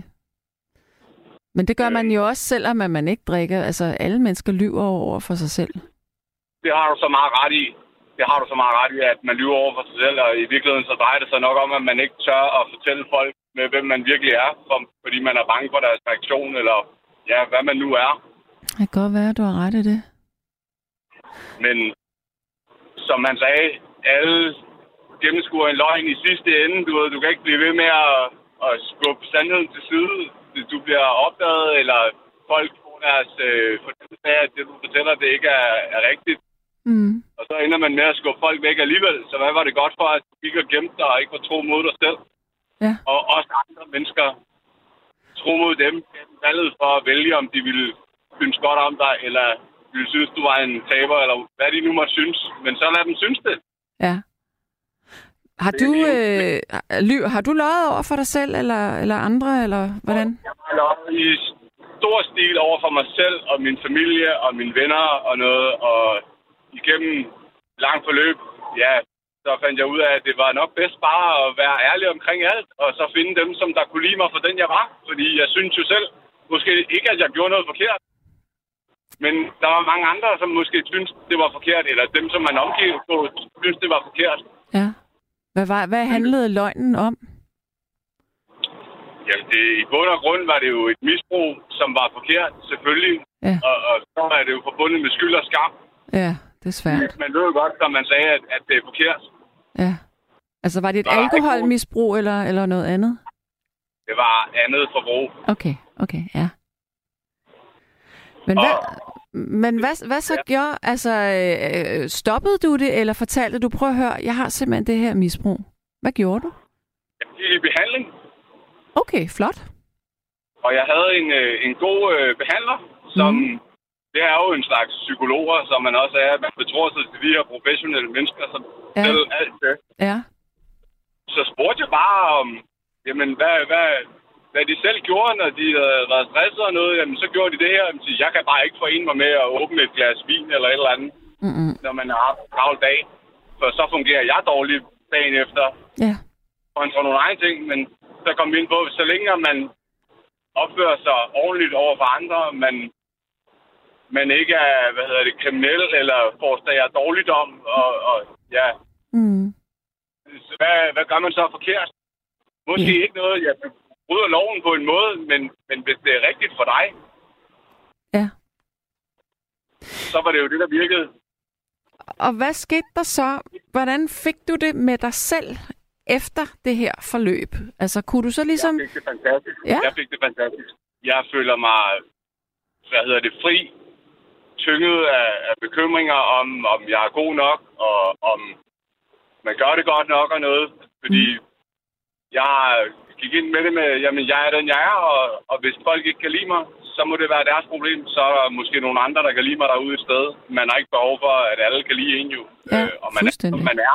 Men det gør man jo også, selvom at man ikke drikker. Altså, alle mennesker lyver over for sig selv. Det har du så meget ret i. Det har du så meget ret i, at man lyver over for sig selv, og i virkeligheden så drejer det sig nok om, at man ikke tør at fortælle folk, med hvem man virkelig er, for, fordi man er bange for deres reaktion, eller ja, hvad man nu er. Det kan godt være, at du har ret i det. Men som man sagde, alle gennemskuer en løgn i sidste ende. Du, ved, du kan ikke blive ved med at, at skubbe sandheden til side. Du bliver opdaget, eller folk får deres øh, fornemmelse af, at det, du fortæller, det ikke er, er rigtigt. Mm. Og så ender man med at skubbe folk væk alligevel. Så hvad var det godt for, at du gik og gemte dig og ikke var tro mod dig selv? Ja. Og også andre mennesker tro mod dem valget for at vælge, om de ville synes godt om dig, eller ville synes, du var en taber, eller hvad de nu måtte synes. Men så lad dem synes det. Ja. Har du, øh, ly, har du løjet over for dig selv, eller, eller andre, eller hvordan? Jeg har løjet i stor stil over for mig selv og min familie og mine venner og noget. Og igennem langt forløb, ja, så fandt jeg ud af, at det var nok bedst bare at være ærlig omkring alt, og så finde dem, som der kunne lide mig for den, jeg var. Fordi jeg synes jo selv, måske ikke, at jeg gjorde noget forkert, men der var mange andre, som måske syntes, det var forkert, eller dem, som man omgivet på, synes det var forkert. Ja. Hvad, var, hvad handlede løgnen om? Jamen, det, i bund og grund var det jo et misbrug, som var forkert, selvfølgelig. Ja. Og, og så er det jo forbundet med skyld og skam. Ja, det er svært. Man ved jo godt, som man sagde, at, at det er forkert. Ja. Altså, var det et ikke alkoholmisbrug, eller, eller noget andet? Det var andet forbrug. Okay, okay, ja. Men Og- hvad, men hvad, hvad så Ja. gjorde, altså, øh, stoppede du det, eller fortalte du, prøv at høre, jeg har simpelthen det her misbrug. Hvad gjorde du? I behandling. Okay, flot. Og jeg havde en, øh, en god øh, behandler, som... Mm. Det er jo en slags psykologer, som man også er. Man betror sig til de her professionelle mennesker, som ja. selv alt det. Ja, Så spurgte jeg bare om, jamen, hvad, hvad, hvad de selv gjorde, når de havde været stresset og noget. Jamen, så gjorde de det her. Jamen, jeg kan bare ikke forene mig med at åbne et glas vin eller et eller andet, mm-mm. når man har haft en travl dag. For så fungerer jeg dårligt dagen efter. ja, kontra nogle egne ting, men så kom vi ind på, så længe man opfører sig ordentligt over for andre, man, man ikke er, hvad hedder det, kriminel eller forstager dårligdom, og, og ja, mm. hvad, hvad gør man så forkert? Måske Ja. ikke noget, ja, du bryder loven på en måde, men, men hvis det er rigtigt for dig, ja. så var det jo det, der virkede. Og hvad skete der så? Hvordan fik du det med dig selv efter det her forløb? Altså, kunne du så ligesom... Jeg fik det fantastisk. Ja. Jeg fik det fantastisk. Jeg føler mig, hvad hedder det, fri, tynget af, af bekymringer om, om jeg er god nok, og om man gør det godt nok og noget. Fordi mm. jeg gik ind med det med, jamen jeg er den, jeg er, og, og hvis folk ikke kan lide mig, så må det være deres problem. Så er der måske nogle andre, der kan lide mig derude et sted. Man har ikke behov for, at alle kan lide en jo. Ja, Øh, og man er, som man er.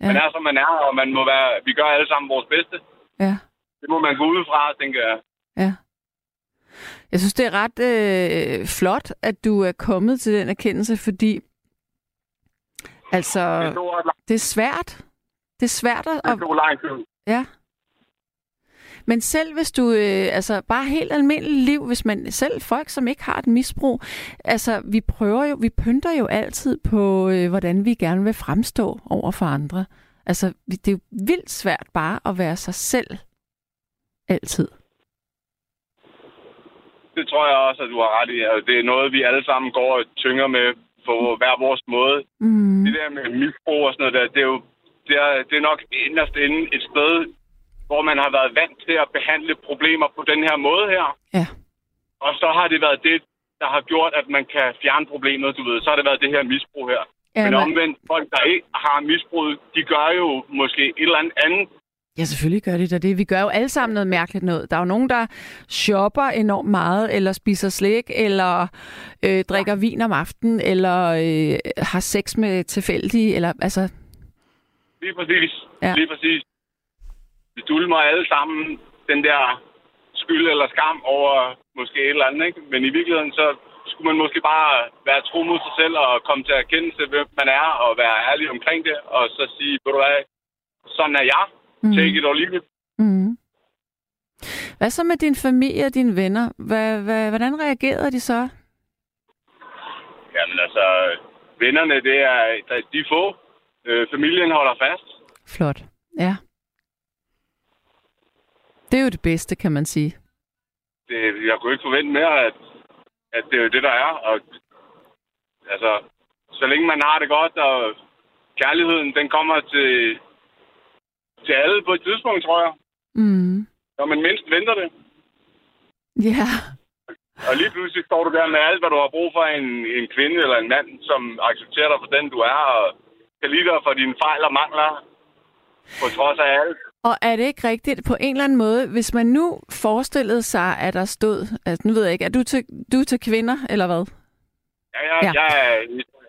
Ja. Man er, som man er, og man må være, vi gør alle sammen vores bedste. Ja. Det må man gå ud fra, tænker jeg. Ja. Jeg synes, det er ret øh, flot, at du er kommet til den erkendelse, fordi altså, Det er svært. Det er svært at... det tog lang tid. Ja. Men selv hvis du, øh, altså bare helt almindeligt liv, hvis man selv folk, som ikke har et misbrug, altså vi prøver jo, vi pynter jo altid på, øh, hvordan vi gerne vil fremstå over for andre. Altså det er jo vildt svært bare at være sig selv. Altid. Det tror jeg også, at du har ret i. Altså, det er noget, vi alle sammen går og tynger med på hver vores måde. Mm. Det der med misbrug og sådan noget der, det er jo det er, det er nok inderst inde et sted, hvor man har været vant til at behandle problemer på den her måde her. Ja. Og så har det været det, der har gjort, at man kan fjerne problemet, du ved. Så har det været det her misbrug her. Ja, Men omvendt, folk, der ikke har misbrug, de gør jo måske et eller andet andet. Ja, selvfølgelig gør de da det. Vi gør jo alle sammen noget mærkeligt noget. Der er jo nogen, der shopper enormt meget, eller spiser slik, eller øh, drikker vin om aftenen, eller øh, har sex med tilfældige, eller altså... Lige præcis. Ja. Lige præcis. Vi dulmer alle sammen den der skyld eller skam over måske et eller andet, ikke? Men i virkeligheden, så skulle man måske bare være tro mod sig selv og komme til at erkende sig, hvem man er, og være ærlig omkring det, og så sige, ved du hvad, sådan er jeg. Mm. Take it or leave it. Mm. Hvad så med din familie og dine venner? Hvad, hvad, hvordan reagerede de så? Jamen altså, vennerne, det er, de er få. Øh, familien holder fast. Flot. Ja. Det er jo det bedste, kan man sige. det, jeg kunne ikke forvente mere, at, at det er jo det, der er. Og, altså, så længe man har det godt, og kærligheden, den kommer til, til alle på et tidspunkt, tror jeg. Mm. Når man mindst venter det. Ja. Og lige pludselig står du der med alt, hvad du har brug for en, en kvinde eller en mand, som accepterer dig for den, du er, og kan lide dig for dine fejl og mangler, på trods af alt. Og er det ikke rigtigt på en eller anden måde, hvis man nu forestillede sig, at der stod, altså nu ved jeg ikke, er du til, du er til kvinder, eller hvad? Ja, ja, Ja. ja. jeg,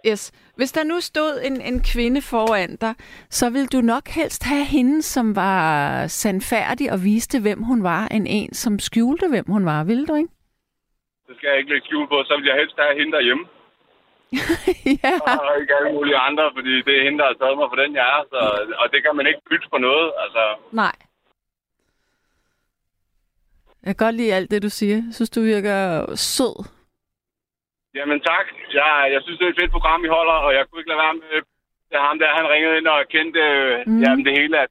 Yes. Hvis der nu stod en, en kvinde foran dig, så ville du nok helst have hende, som var sandfærdig og viste, hvem hun var, end en, som skjulte, hvem hun var. Ville du ikke? det skal jeg ikke lægge skjul på, så vil jeg helst have hende derhjemme. *laughs* ja. og ikke alle mulige andre, fordi det er hende, der har taget mig for den, jeg er. Så, og det kan man ikke bytte på noget. Altså, Nej. Jeg kan godt lide alt det, du siger. Jeg synes, du virker sød. jamen tak. Jeg, jeg synes, det er et fedt program, I holder, og jeg kunne ikke lade være med det ham der, han ringede ind og kendte Mm. jamen, det hele. At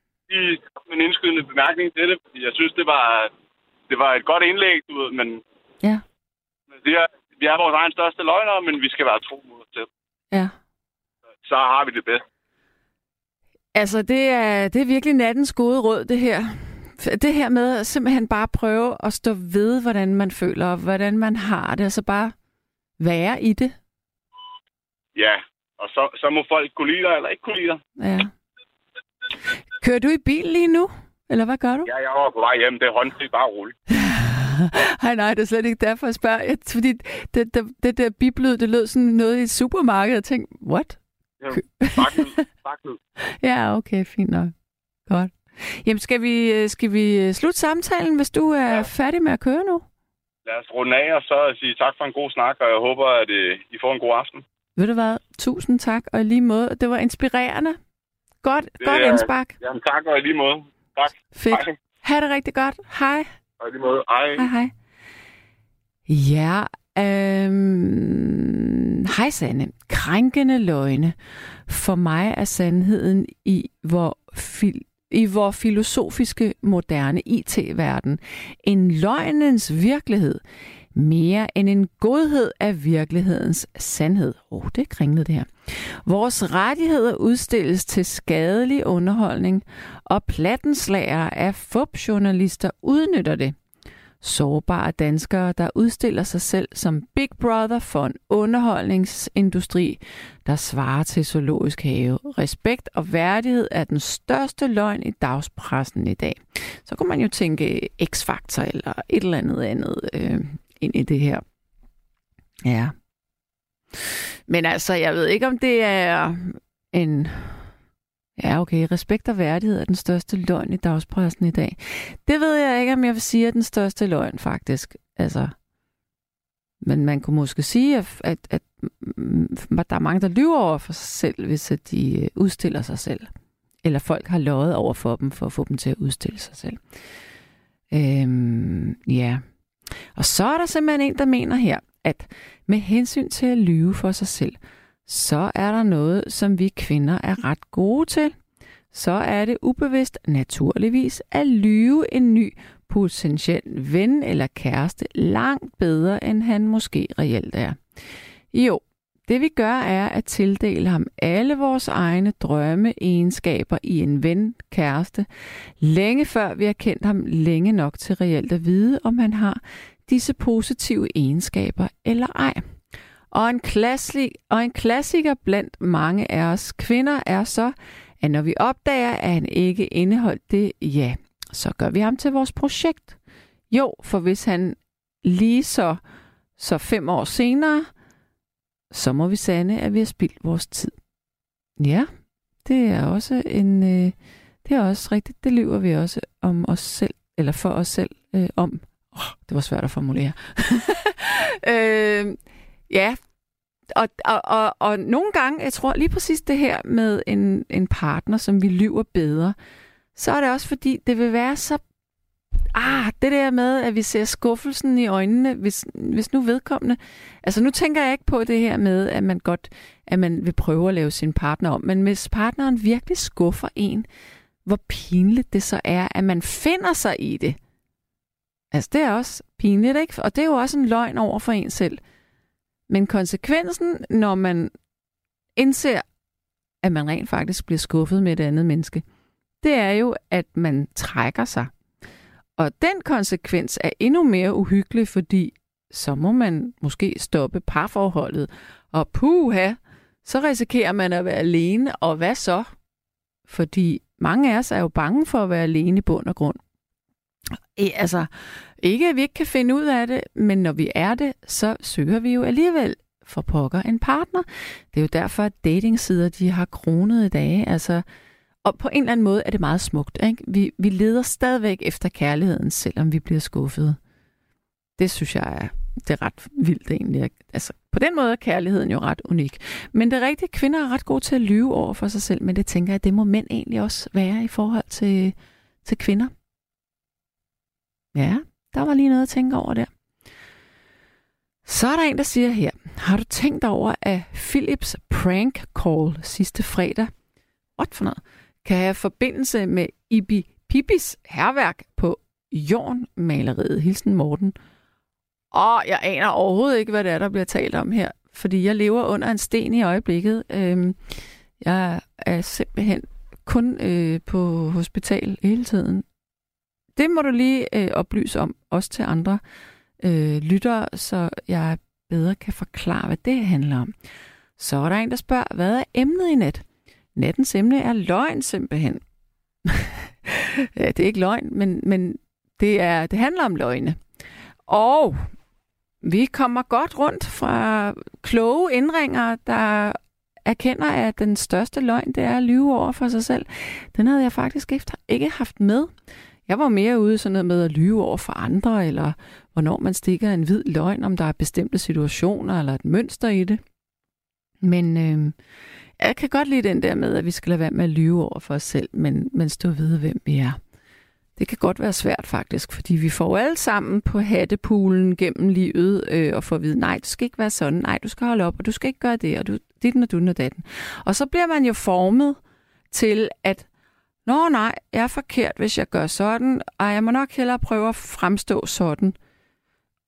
med en indskydende bemærkning til det, fordi jeg synes, det var, det var et godt indlæg, du ved, men Ja. man siger, vi er vores egen største løgnere, men vi skal være tro mod. Ja. Så har vi det bedst. Altså, det er, det er virkelig nattens gode råd, det her. Det her med at simpelthen bare prøve at stå ved, hvordan man føler, og hvordan man har det, og så bare være i det. Ja, og så, så må folk kunne lide dig, eller ikke kunne lide dig. Ja. Kører du i bil lige nu? Eller hvad gør du? Ja, jeg var på vej hjem. Det er håndfri, bare roligt. *laughs* Nej, nej, det er slet ikke derfor, jeg spørger. Jeg, fordi det, det, det der biblyd, det lød sådan noget i et supermarked. Jeg tænkte, what? Baklyd. Baklyd. *laughs* Ja, okay, fint nok. Godt. Jamen, skal vi, øh, skal vi øh, slutte samtalen, hvis du er ja. Ja. færdig med at køre nu? Lad os runde af og så sige tak for en god snak, og jeg håber, at øh, I får en god aften. Ved du hvad? Tusind tak, og i lige måde. Det var inspirerende. Godt, Det godt er- indspark. Jamen tak, og i lige måde. Tak. Fedt. Hej. Ha' det rigtig godt. Hej. Og i lige måde. Hej. Hej, hej. Ja, øhm, hej Sanne. Krænkende løgne. For mig er sandheden i hvor, fil, i hvor filosofiske moderne IT-verden en løgnens virkelighed mere end en godhed af virkelighedens sandhed. Åh, oh, det er kringlet det her. Vores rettigheder udstilles til skadelig underholdning, og plattenslager af fupjournalister udnytter det. Sårbare danskere, der udstiller sig selv som Big Brother for en underholdningsindustri, der svarer til zoologisk have. Respekt og værdighed er den største løgn i dagspressen i dag. Så kunne man jo tænke X-Factor eller et eller andet andet øh, ind i det her. Ja. Men altså, jeg ved ikke, om det er en Ja, okay. Respekt og værdighed er den største løgn i dagspressen i dag. Det ved jeg ikke, om jeg vil sige er den største løgn, faktisk. Altså, men man kunne måske sige, at, at, at, der er mange, der lyver over for sig selv, hvis at de øh, udstiller sig selv. Eller folk har løjet over for dem, for at få dem til at udstille sig selv. Øhm, ja. Og så er der simpelthen en, der mener her, at med hensyn til at lyve for sig selv, så er der noget, som vi kvinder er ret gode til. Så er det ubevidst naturligvis at lyve en ny potentiel ven eller kæreste langt bedre, end han måske reelt er. Jo, det vi gør er at tildele ham alle vores egne drømme egenskaber i en ven, kæreste, længe før vi har kendt ham længe nok til reelt at vide, om han har disse positive egenskaber eller ej. Og en, klassik, og en klassiker blandt mange af os kvinder er så, at når vi opdager, at han ikke indeholdt det, ja, så gør vi ham til vores projekt. Jo, for hvis han lige så, så fem år senere, så må vi sande, at vi har spildt vores tid. Ja, det er også en, øh, det er også rigtigt. Det lyver vi også om os selv, eller for os selv øh, om. Oh, det var svært at formulere. *laughs* øh, Ja, og, og, og, og nogle gange, jeg tror lige præcis det her med en, en partner, som vi lyver bedre, så er det også fordi, det vil være så... Ah, det der med, at vi ser skuffelsen i øjnene, hvis, hvis nu vedkommende... Altså nu tænker jeg ikke på det her med, at man godt at man vil prøve at lave sin partner om, men hvis partneren virkelig skuffer en, hvor pinligt det så er, at man finder sig i det. Altså det er også pinligt, ikke? Og det er jo også en løgn over for en selv. Men konsekvensen, når man indser, at man rent faktisk bliver skuffet med et andet menneske, det er jo, at man trækker sig. Og den konsekvens er endnu mere uhyggelig, fordi så må man måske stoppe parforholdet. Og puha, så risikerer man at være alene. Og hvad så? Fordi mange af os er jo bange for at være alene i bund og grund. Altså, ikke at vi ikke kan finde ud af det, men når vi er det, så søger vi jo alligevel for pokker en partner. Det er jo derfor, at datingsider de har kronet i dage. Altså, og på en eller anden måde er det meget smukt. Ikke? Vi, vi leder stadigvæk efter kærligheden, selvom vi bliver skuffet. Det synes jeg er, det er ret vildt egentlig. Altså, på den måde er kærligheden jo ret unik. Men det er rigtigt, kvinder er ret gode til at lyve over for sig selv, men det tænker jeg, det må mænd egentlig også være i forhold til, til kvinder. Ja, der var lige noget at tænke over der. Så er der en, der siger her, har du tænkt over, at Philips prank call sidste fredag, what for noget, kan have forbindelse med Ibi Pipis herværk på Jornmaleriet, Hilsen Morten. Og jeg aner overhovedet ikke, hvad det er, der bliver talt om her, fordi jeg lever under en sten i øjeblikket. Øhm, jeg er simpelthen kun øh, på hospital hele tiden det må du lige øh, oplyse om, også til andre øh, lyttere, så jeg bedre kan forklare, hvad det handler om. Så er der en, der spørger, hvad er emnet i net? Nattens emne er løgn simpelthen. *laughs* ja, det er ikke løgn, men, men det, er, det handler om løgne. Og vi kommer godt rundt fra kloge indringer, der erkender, at den største løgn, det er at lyve over for sig selv. Den havde jeg faktisk ikke haft med. Jeg var mere ude sådan noget med at lyve over for andre, eller hvornår man stikker en hvid løgn, om der er bestemte situationer eller et mønster i det. Men øh, jeg kan godt lide den der med, at vi skal lade være med at lyve over for os selv, men, men stå ved, hvem vi er. Det kan godt være svært faktisk, fordi vi får alle sammen på hattepulen gennem livet øh, og får at vide, nej, du skal ikke være sådan, nej, du skal holde op, og du skal ikke gøre det, og du, dit og du og datten. Og så bliver man jo formet til, at Nå nej, jeg er forkert, hvis jeg gør sådan, og jeg må nok hellere prøve at fremstå sådan.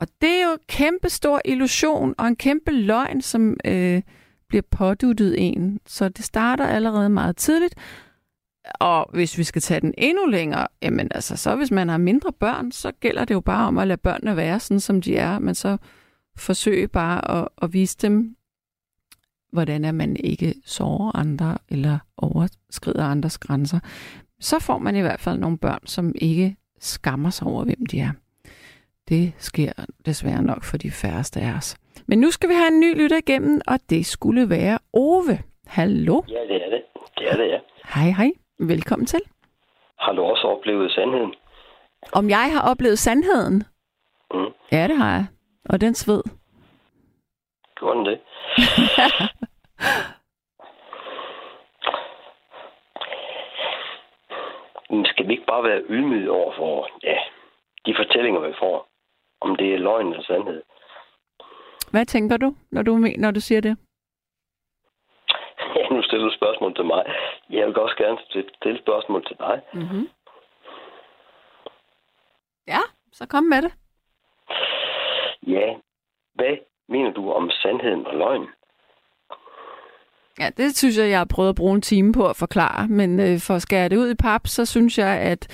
Og det er jo en kæmpe stor illusion og en kæmpe løgn, som øh, bliver påduttet en. Så det starter allerede meget tidligt. Og hvis vi skal tage den endnu længere, jamen altså, så hvis man har mindre børn, så gælder det jo bare om at lade børnene være sådan, som de er, men så forsøge bare at, at vise dem, hvordan er man ikke sårer andre eller overskrider andres grænser. Så får man i hvert fald nogle børn, som ikke skammer sig over, hvem de er. Det sker desværre nok for de færreste af os. Men nu skal vi have en ny lytter igennem, og det skulle være Ove. Hallo? Ja, det er det. Det er det, ja. Hej, hej. Velkommen til. Har du også oplevet sandheden? Om jeg har oplevet sandheden? Mm. Ja, det har jeg. Og den sved. Gjorde den det? *laughs* Men skal vi ikke bare være ydmyge over for ja, de fortællinger, vi får? Om det er løgn eller sandhed? Hvad tænker du, når du, når du siger det? Ja, *laughs* nu stiller du spørgsmål til mig. Jeg vil også gerne stille spørgsmål til dig. Mm-hmm. Ja, så kom med det. Ja, hvad mener du om sandheden og løgn? Ja, det synes jeg, jeg har prøvet at bruge en time på at forklare. Men øh, for at skære det ud i pap, så synes jeg, at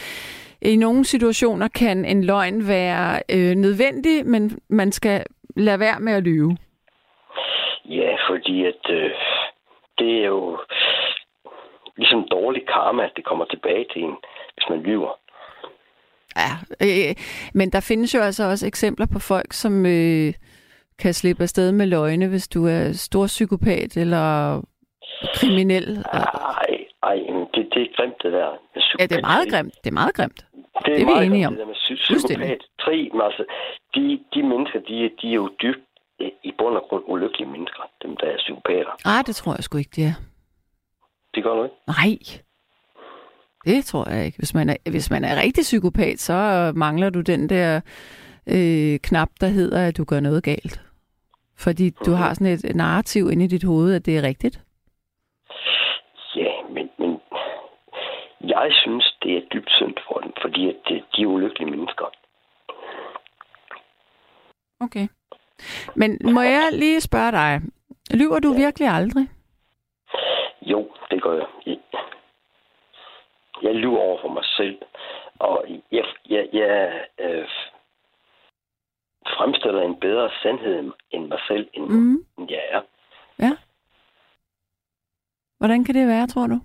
i nogle situationer kan en løgn være øh, nødvendig, men man skal lade være med at lyve. Ja, fordi at øh, det er jo ligesom dårlig karma, at det kommer tilbage til en, hvis man lyver. Ja, øh, men der findes jo altså også eksempler på folk, som øh, kan slippe afsted med løgne, hvis du er stor psykopat eller kriminel. Ej, ej, det, det er grimt det der. Ja, det er meget grimt. Det er meget grimt. Det er, det er vi enige om. Det der med psykopat. Tre, men altså, de, de mennesker, de, de er jo dybt i bund og grund ulykkelige mennesker, dem der er psykopater. Ah, det tror jeg sgu ikke, de er. Det gør du ikke? Nej. Det tror jeg ikke. Hvis man er, hvis man er rigtig psykopat, så mangler du den der øh, knap, der hedder, at du gør noget galt. Fordi du mm-hmm. har sådan et narrativ inde i dit hoved, at det er rigtigt. Ja, men, men jeg synes, det er dybt synd for dem, fordi at de er ulykkelige mennesker. Okay. Men må jeg lige spørge dig, lyver du virkelig aldrig? Jo, det gør jeg. Jeg lyver over for mig selv, og jeg, jeg, jeg øh, fremstiller en bedre sandhed end mig selv, end, mm. end jeg er. Ja. Hvordan kan det være, tror du?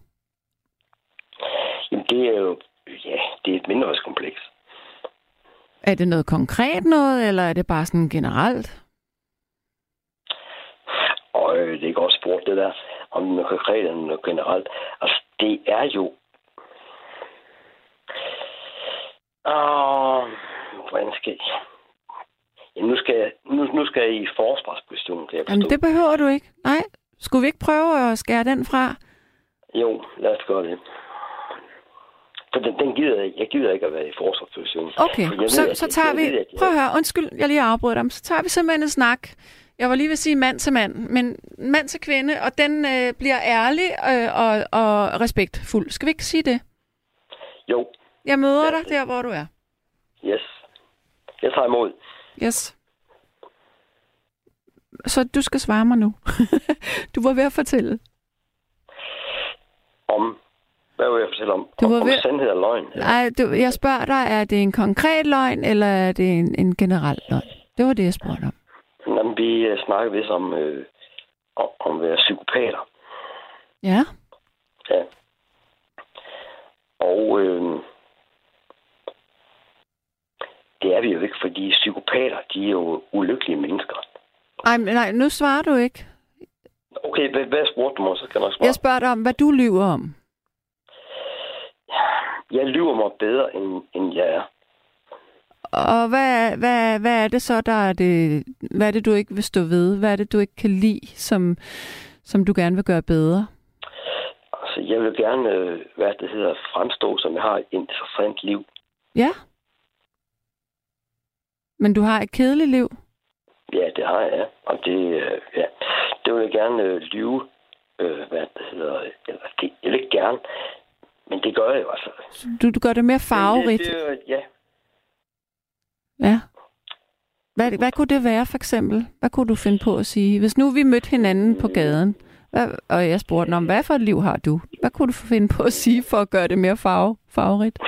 Jamen, det er jo ja, det er et mindrehedskompleks. Er det noget konkret noget, eller er det bare sådan generelt? Og øh, det er godt spurgt, det der, om noget konkret eller noget generelt. Altså, det er jo... Åh, hvordan skal jeg... Jamen, nu skal, jeg, nu, nu skal jeg i forsvarsposition, kan jeg Jamen, det behøver du ikke. Nej. Skulle vi ikke prøve at skære den fra? Jo, lad os gøre det. For den, den gider jeg, jeg gider ikke at være i forsvarsposition. Okay, ved, så, så tager vi... Ved, prøv at høre, undskyld, jeg lige afbryder dem. Så tager vi simpelthen en snak. Jeg var lige ved at sige mand til mand, men mand til kvinde, og den øh, bliver ærlig øh, og, og respektfuld. Skal vi ikke sige det? Jo. Jeg møder ja, dig der, hvor du er. Yes. Jeg tager imod. Yes. Så du skal svare mig nu. *laughs* du var ved at fortælle. Om? Hvad vil jeg fortælle om? Du var om, ved... om sandhed og løgn? Nej, du, jeg spørger dig, er det en konkret løgn, eller er det en, en generel løgn? Det var det, jeg spurgte om. Jamen, vi uh, snakker vist om, øh, om, om at være psykopater. Ja. Ja. Og øh, det er vi jo ikke, fordi psykopater, de er jo ulykkelige mennesker. Nej, nej, nu svarer du ikke. Okay, hvad, hvad spurgte du mig, så kan jeg svare. Jeg spørger dig om, hvad du lyver om. Jeg lyver mig bedre, end, end jeg er. Og hvad, hvad, hvad er det så, der er det, hvad er det, du ikke vil stå ved? Hvad er det, du ikke kan lide, som, som du gerne vil gøre bedre? Altså, jeg vil gerne, øh, hvad det hedder, fremstå, som jeg har et interessant liv. Ja. Men du har et kedeligt liv? Ja, det har jeg. Og det, øh, ja, det vil jeg gerne øh, lyve, øh, hvad det hedder, eller det, jeg vil ikke gerne, men det gør jeg jo altså. Du, du gør det mere farverigt? Det, det, ja. Ja. Hvad, hvad kunne det være for eksempel? Hvad kunne du finde på at sige? Hvis nu vi mødte hinanden på gaden, Hvad, og jeg spurgte om, hvad for et liv har du? Hvad kunne du finde på at sige for at gøre det mere farve, farverigt? *laughs*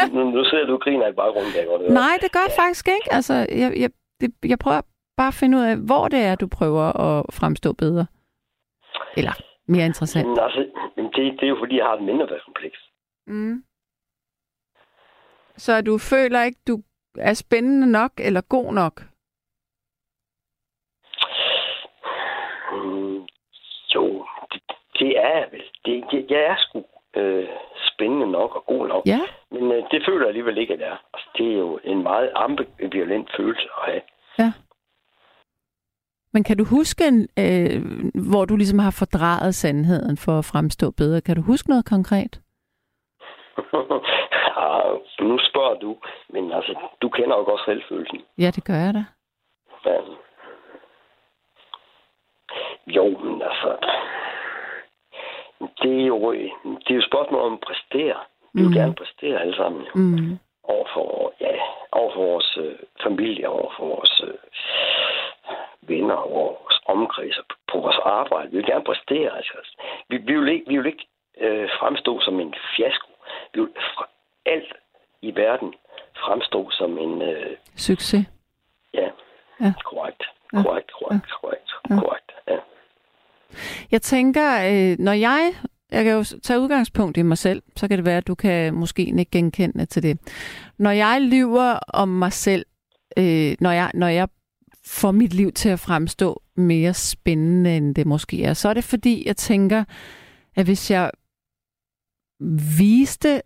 Ej, nu, nu sidder du og griner i baggrunden, kan jeg godt høre. Nej, det gør jeg faktisk ikke. Altså, jeg, jeg, det, jeg prøver bare at finde ud af, hvor det er, du prøver at fremstå bedre. Eller mere interessant. Men altså, jamen, det, det er jo fordi, jeg har et mindreværdskompleks. Mm. Så du føler ikke, du er spændende nok eller god nok? Mm, jo, det, det er jeg vel. Det, det, jeg er sgu øh, spændende nok og god nok. Ja. Men øh, det føler jeg alligevel ikke, at jeg er. Altså, det er jo en meget ambivalent følelse at have. Men kan du huske, en, øh, hvor du ligesom har fordrejet sandheden for at fremstå bedre? Kan du huske noget konkret? ja, *laughs* nu spørger du, men altså, du kender jo godt selvfølelsen. Ja, det gør jeg da. Ja. Jo, men altså... Det er jo, det er jo et spørgsmål om at præstere. Vi vil Mm. gerne præstere alle sammen. Mm. Overfor, ja, overfor vores øh, familie, overfor vores øh, venner, over vores omkreds og på vores arbejde. Vi vil gerne præstere. Altså. Vi, vi vil ikke, vi vil ikke øh, fremstå som en fiasko. Vi vil fra alt i verden fremstå som en... Øh, Succes. ja, Ja. korrekt. Ja. Korrekt, korrekt, korrekt, Ja. korrekt. Ja. Jeg tænker, øh, når jeg... Jeg kan jo tage udgangspunkt i mig selv, så kan det være, at du kan måske ikke genkende til det. Når jeg lyver om mig selv, øh, når, jeg, når jeg får mit liv til at fremstå mere spændende, end det måske er, så er det fordi, jeg tænker, at hvis jeg viste,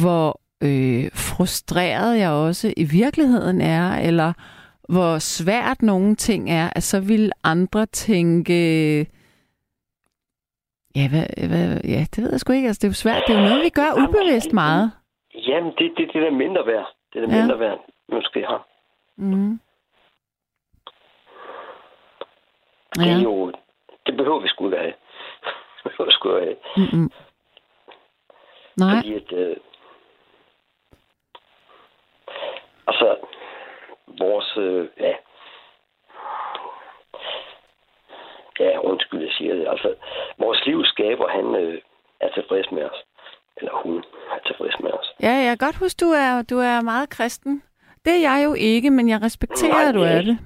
hvor øh, frustreret jeg også i virkeligheden er, eller hvor svært nogle ting er, at så vil andre tænke, ja, hvad, hvad, ja, det ved jeg sgu ikke. Altså, det er jo svært. Det er jo noget, vi gør ubevidst meget. Jamen, det er det, det der mindre værd. Det er det Ja. mindre værd, måske har. Mm. Det er Ja. jo... Det behøver vi sgu ikke have. *laughs* Det behøver vi sgu have. Mm-mm. Nej. Fordi at... Øh, altså, vores... Øh, ja, ja, undskyld, jeg siger det. Altså, vores livsskaber, han øh, er tilfreds med os. Eller hun er tilfreds med os. Ja, jeg kan godt huske, du er, du er meget kristen. Det er jeg jo ikke, men jeg respekterer, Nej, at du er det.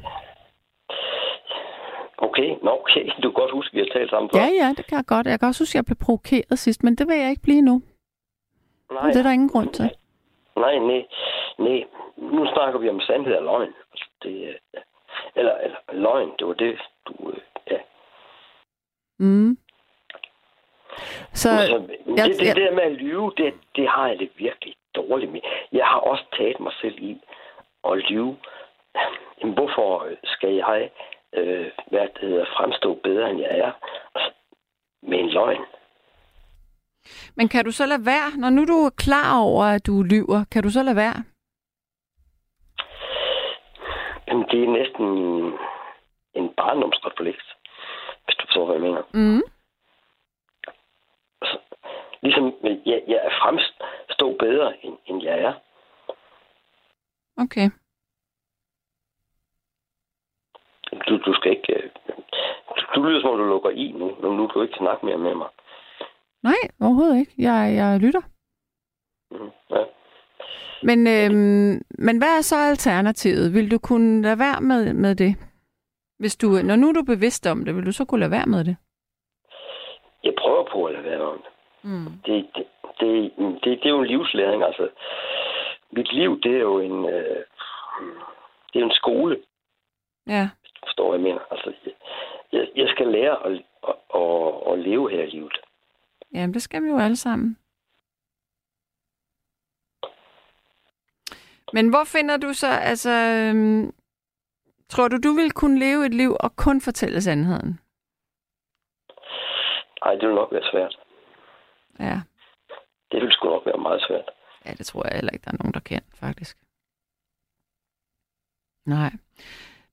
Okay. *laughs* Du kan godt huske, at vi har talt sammen før. Ja, ja, det kan jeg godt. Jeg kan også huske, at jeg blev provokeret sidst, men det vil jeg ikke blive nu. Nej, Det er der ingen grund til. Nej, nej, nej. Nu snakker vi om sandhed og løgn. Altså, det, øh, eller, eller løgn, det var det, du... øh, Ja. Mm. Så, Altså, jeg- det, det, jeg- det der med at lyve, det, det har jeg det virkelig dårligt med. Jeg har også taget mig selv i at lyve. Jamen, hvorfor skal jeg øh, hvad det hedder, fremstå bedre, end jeg er? Med en løgn. men kan du så lade være, når nu du er klar over, at du lyver, kan du så lade være? Jamen, det er næsten en barndomsrefleks, hvis du forstår, hvad jeg mener. Mm. Altså, ligesom, jeg, jeg er fremstå bedre, end, end jeg er. Okay. Du, du skal ikke... øh, Du, du lyder som om, du lukker i nu, men nu kan du ikke snakke mere med mig. Nej, overhovedet ikke. Jeg, jeg lytter. Mhm, Ja. Men, øhm, men hvad er så alternativet? Vil du kunne lade være med, med det? Hvis du, når nu er du bevidst om det, vil du så kunne lade være med det? Jeg prøver på at lade være om det. Mm. Det, det, det, det, det er jo en livslæring, altså. Mit liv, det er jo en... Øh, det er en skole, Ja. Forstår, hvad jeg mener. Altså, jeg, jeg skal lære at, at, at, at leve her i livet. Jamen, det skal vi jo alle sammen. Men hvor finder du så, altså... Øhm, tror du, du vil kunne leve et liv og kun fortælle sandheden? Ej, det vil nok være svært. Ja. Det vil sgu nok være meget svært. Ja, det tror jeg heller ikke, der er nogen, der kan, faktisk. Nej.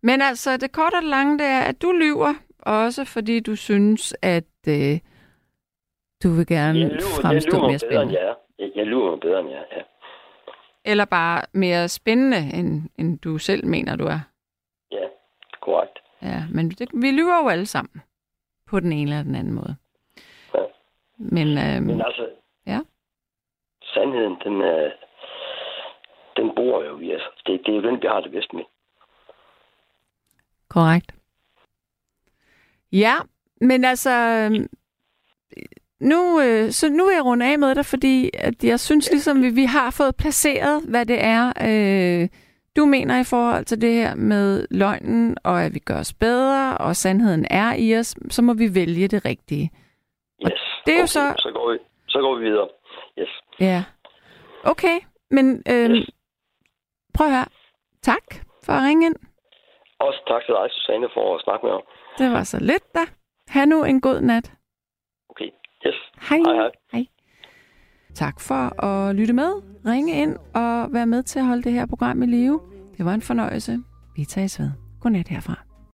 Men altså, det korte og det lange, det er, at du lyver, også fordi du synes, at øh, du vil gerne Jeg lyver, jeg fremstå lyver mere mig bedre, spændende. jeg. Jeg, mig bedre, end jeg. Ja. Eller bare mere spændende, end, end du selv mener, du er. ja, korrekt. Ja, men det, vi lyver jo alle sammen. på den ene eller den anden måde. Ja. Men, øhm, Men altså, ja. sandheden, den, er, den bor jo i os. Det, det er jo den, vi har det bedst med. Korrekt. Ja, men altså, øhm, nu, øh, så nu vil jeg runde af med dig, fordi at jeg synes ligesom, vi, vi har fået placeret, hvad det er, øh, du mener i forhold til det her med løgnen, og at vi gør os bedre, og sandheden er i os, så må vi vælge det rigtige. Yes. det er jo okay, så- Så går, vi, så går vi videre. Yes. Ja. Okay, men øh, Yes. prøv at høre. Tak for at ringe ind. Også tak til dig, Susanne, for at snakke med mig. Det var så lidt da. Ha' nu en god nat. Okay. Yes. Hej. Hej, hej. hej. Tak for at lytte med, ringe ind og være med til at holde det her program i live. Det var en fornøjelse. Vi tages ved. Godnat herfra.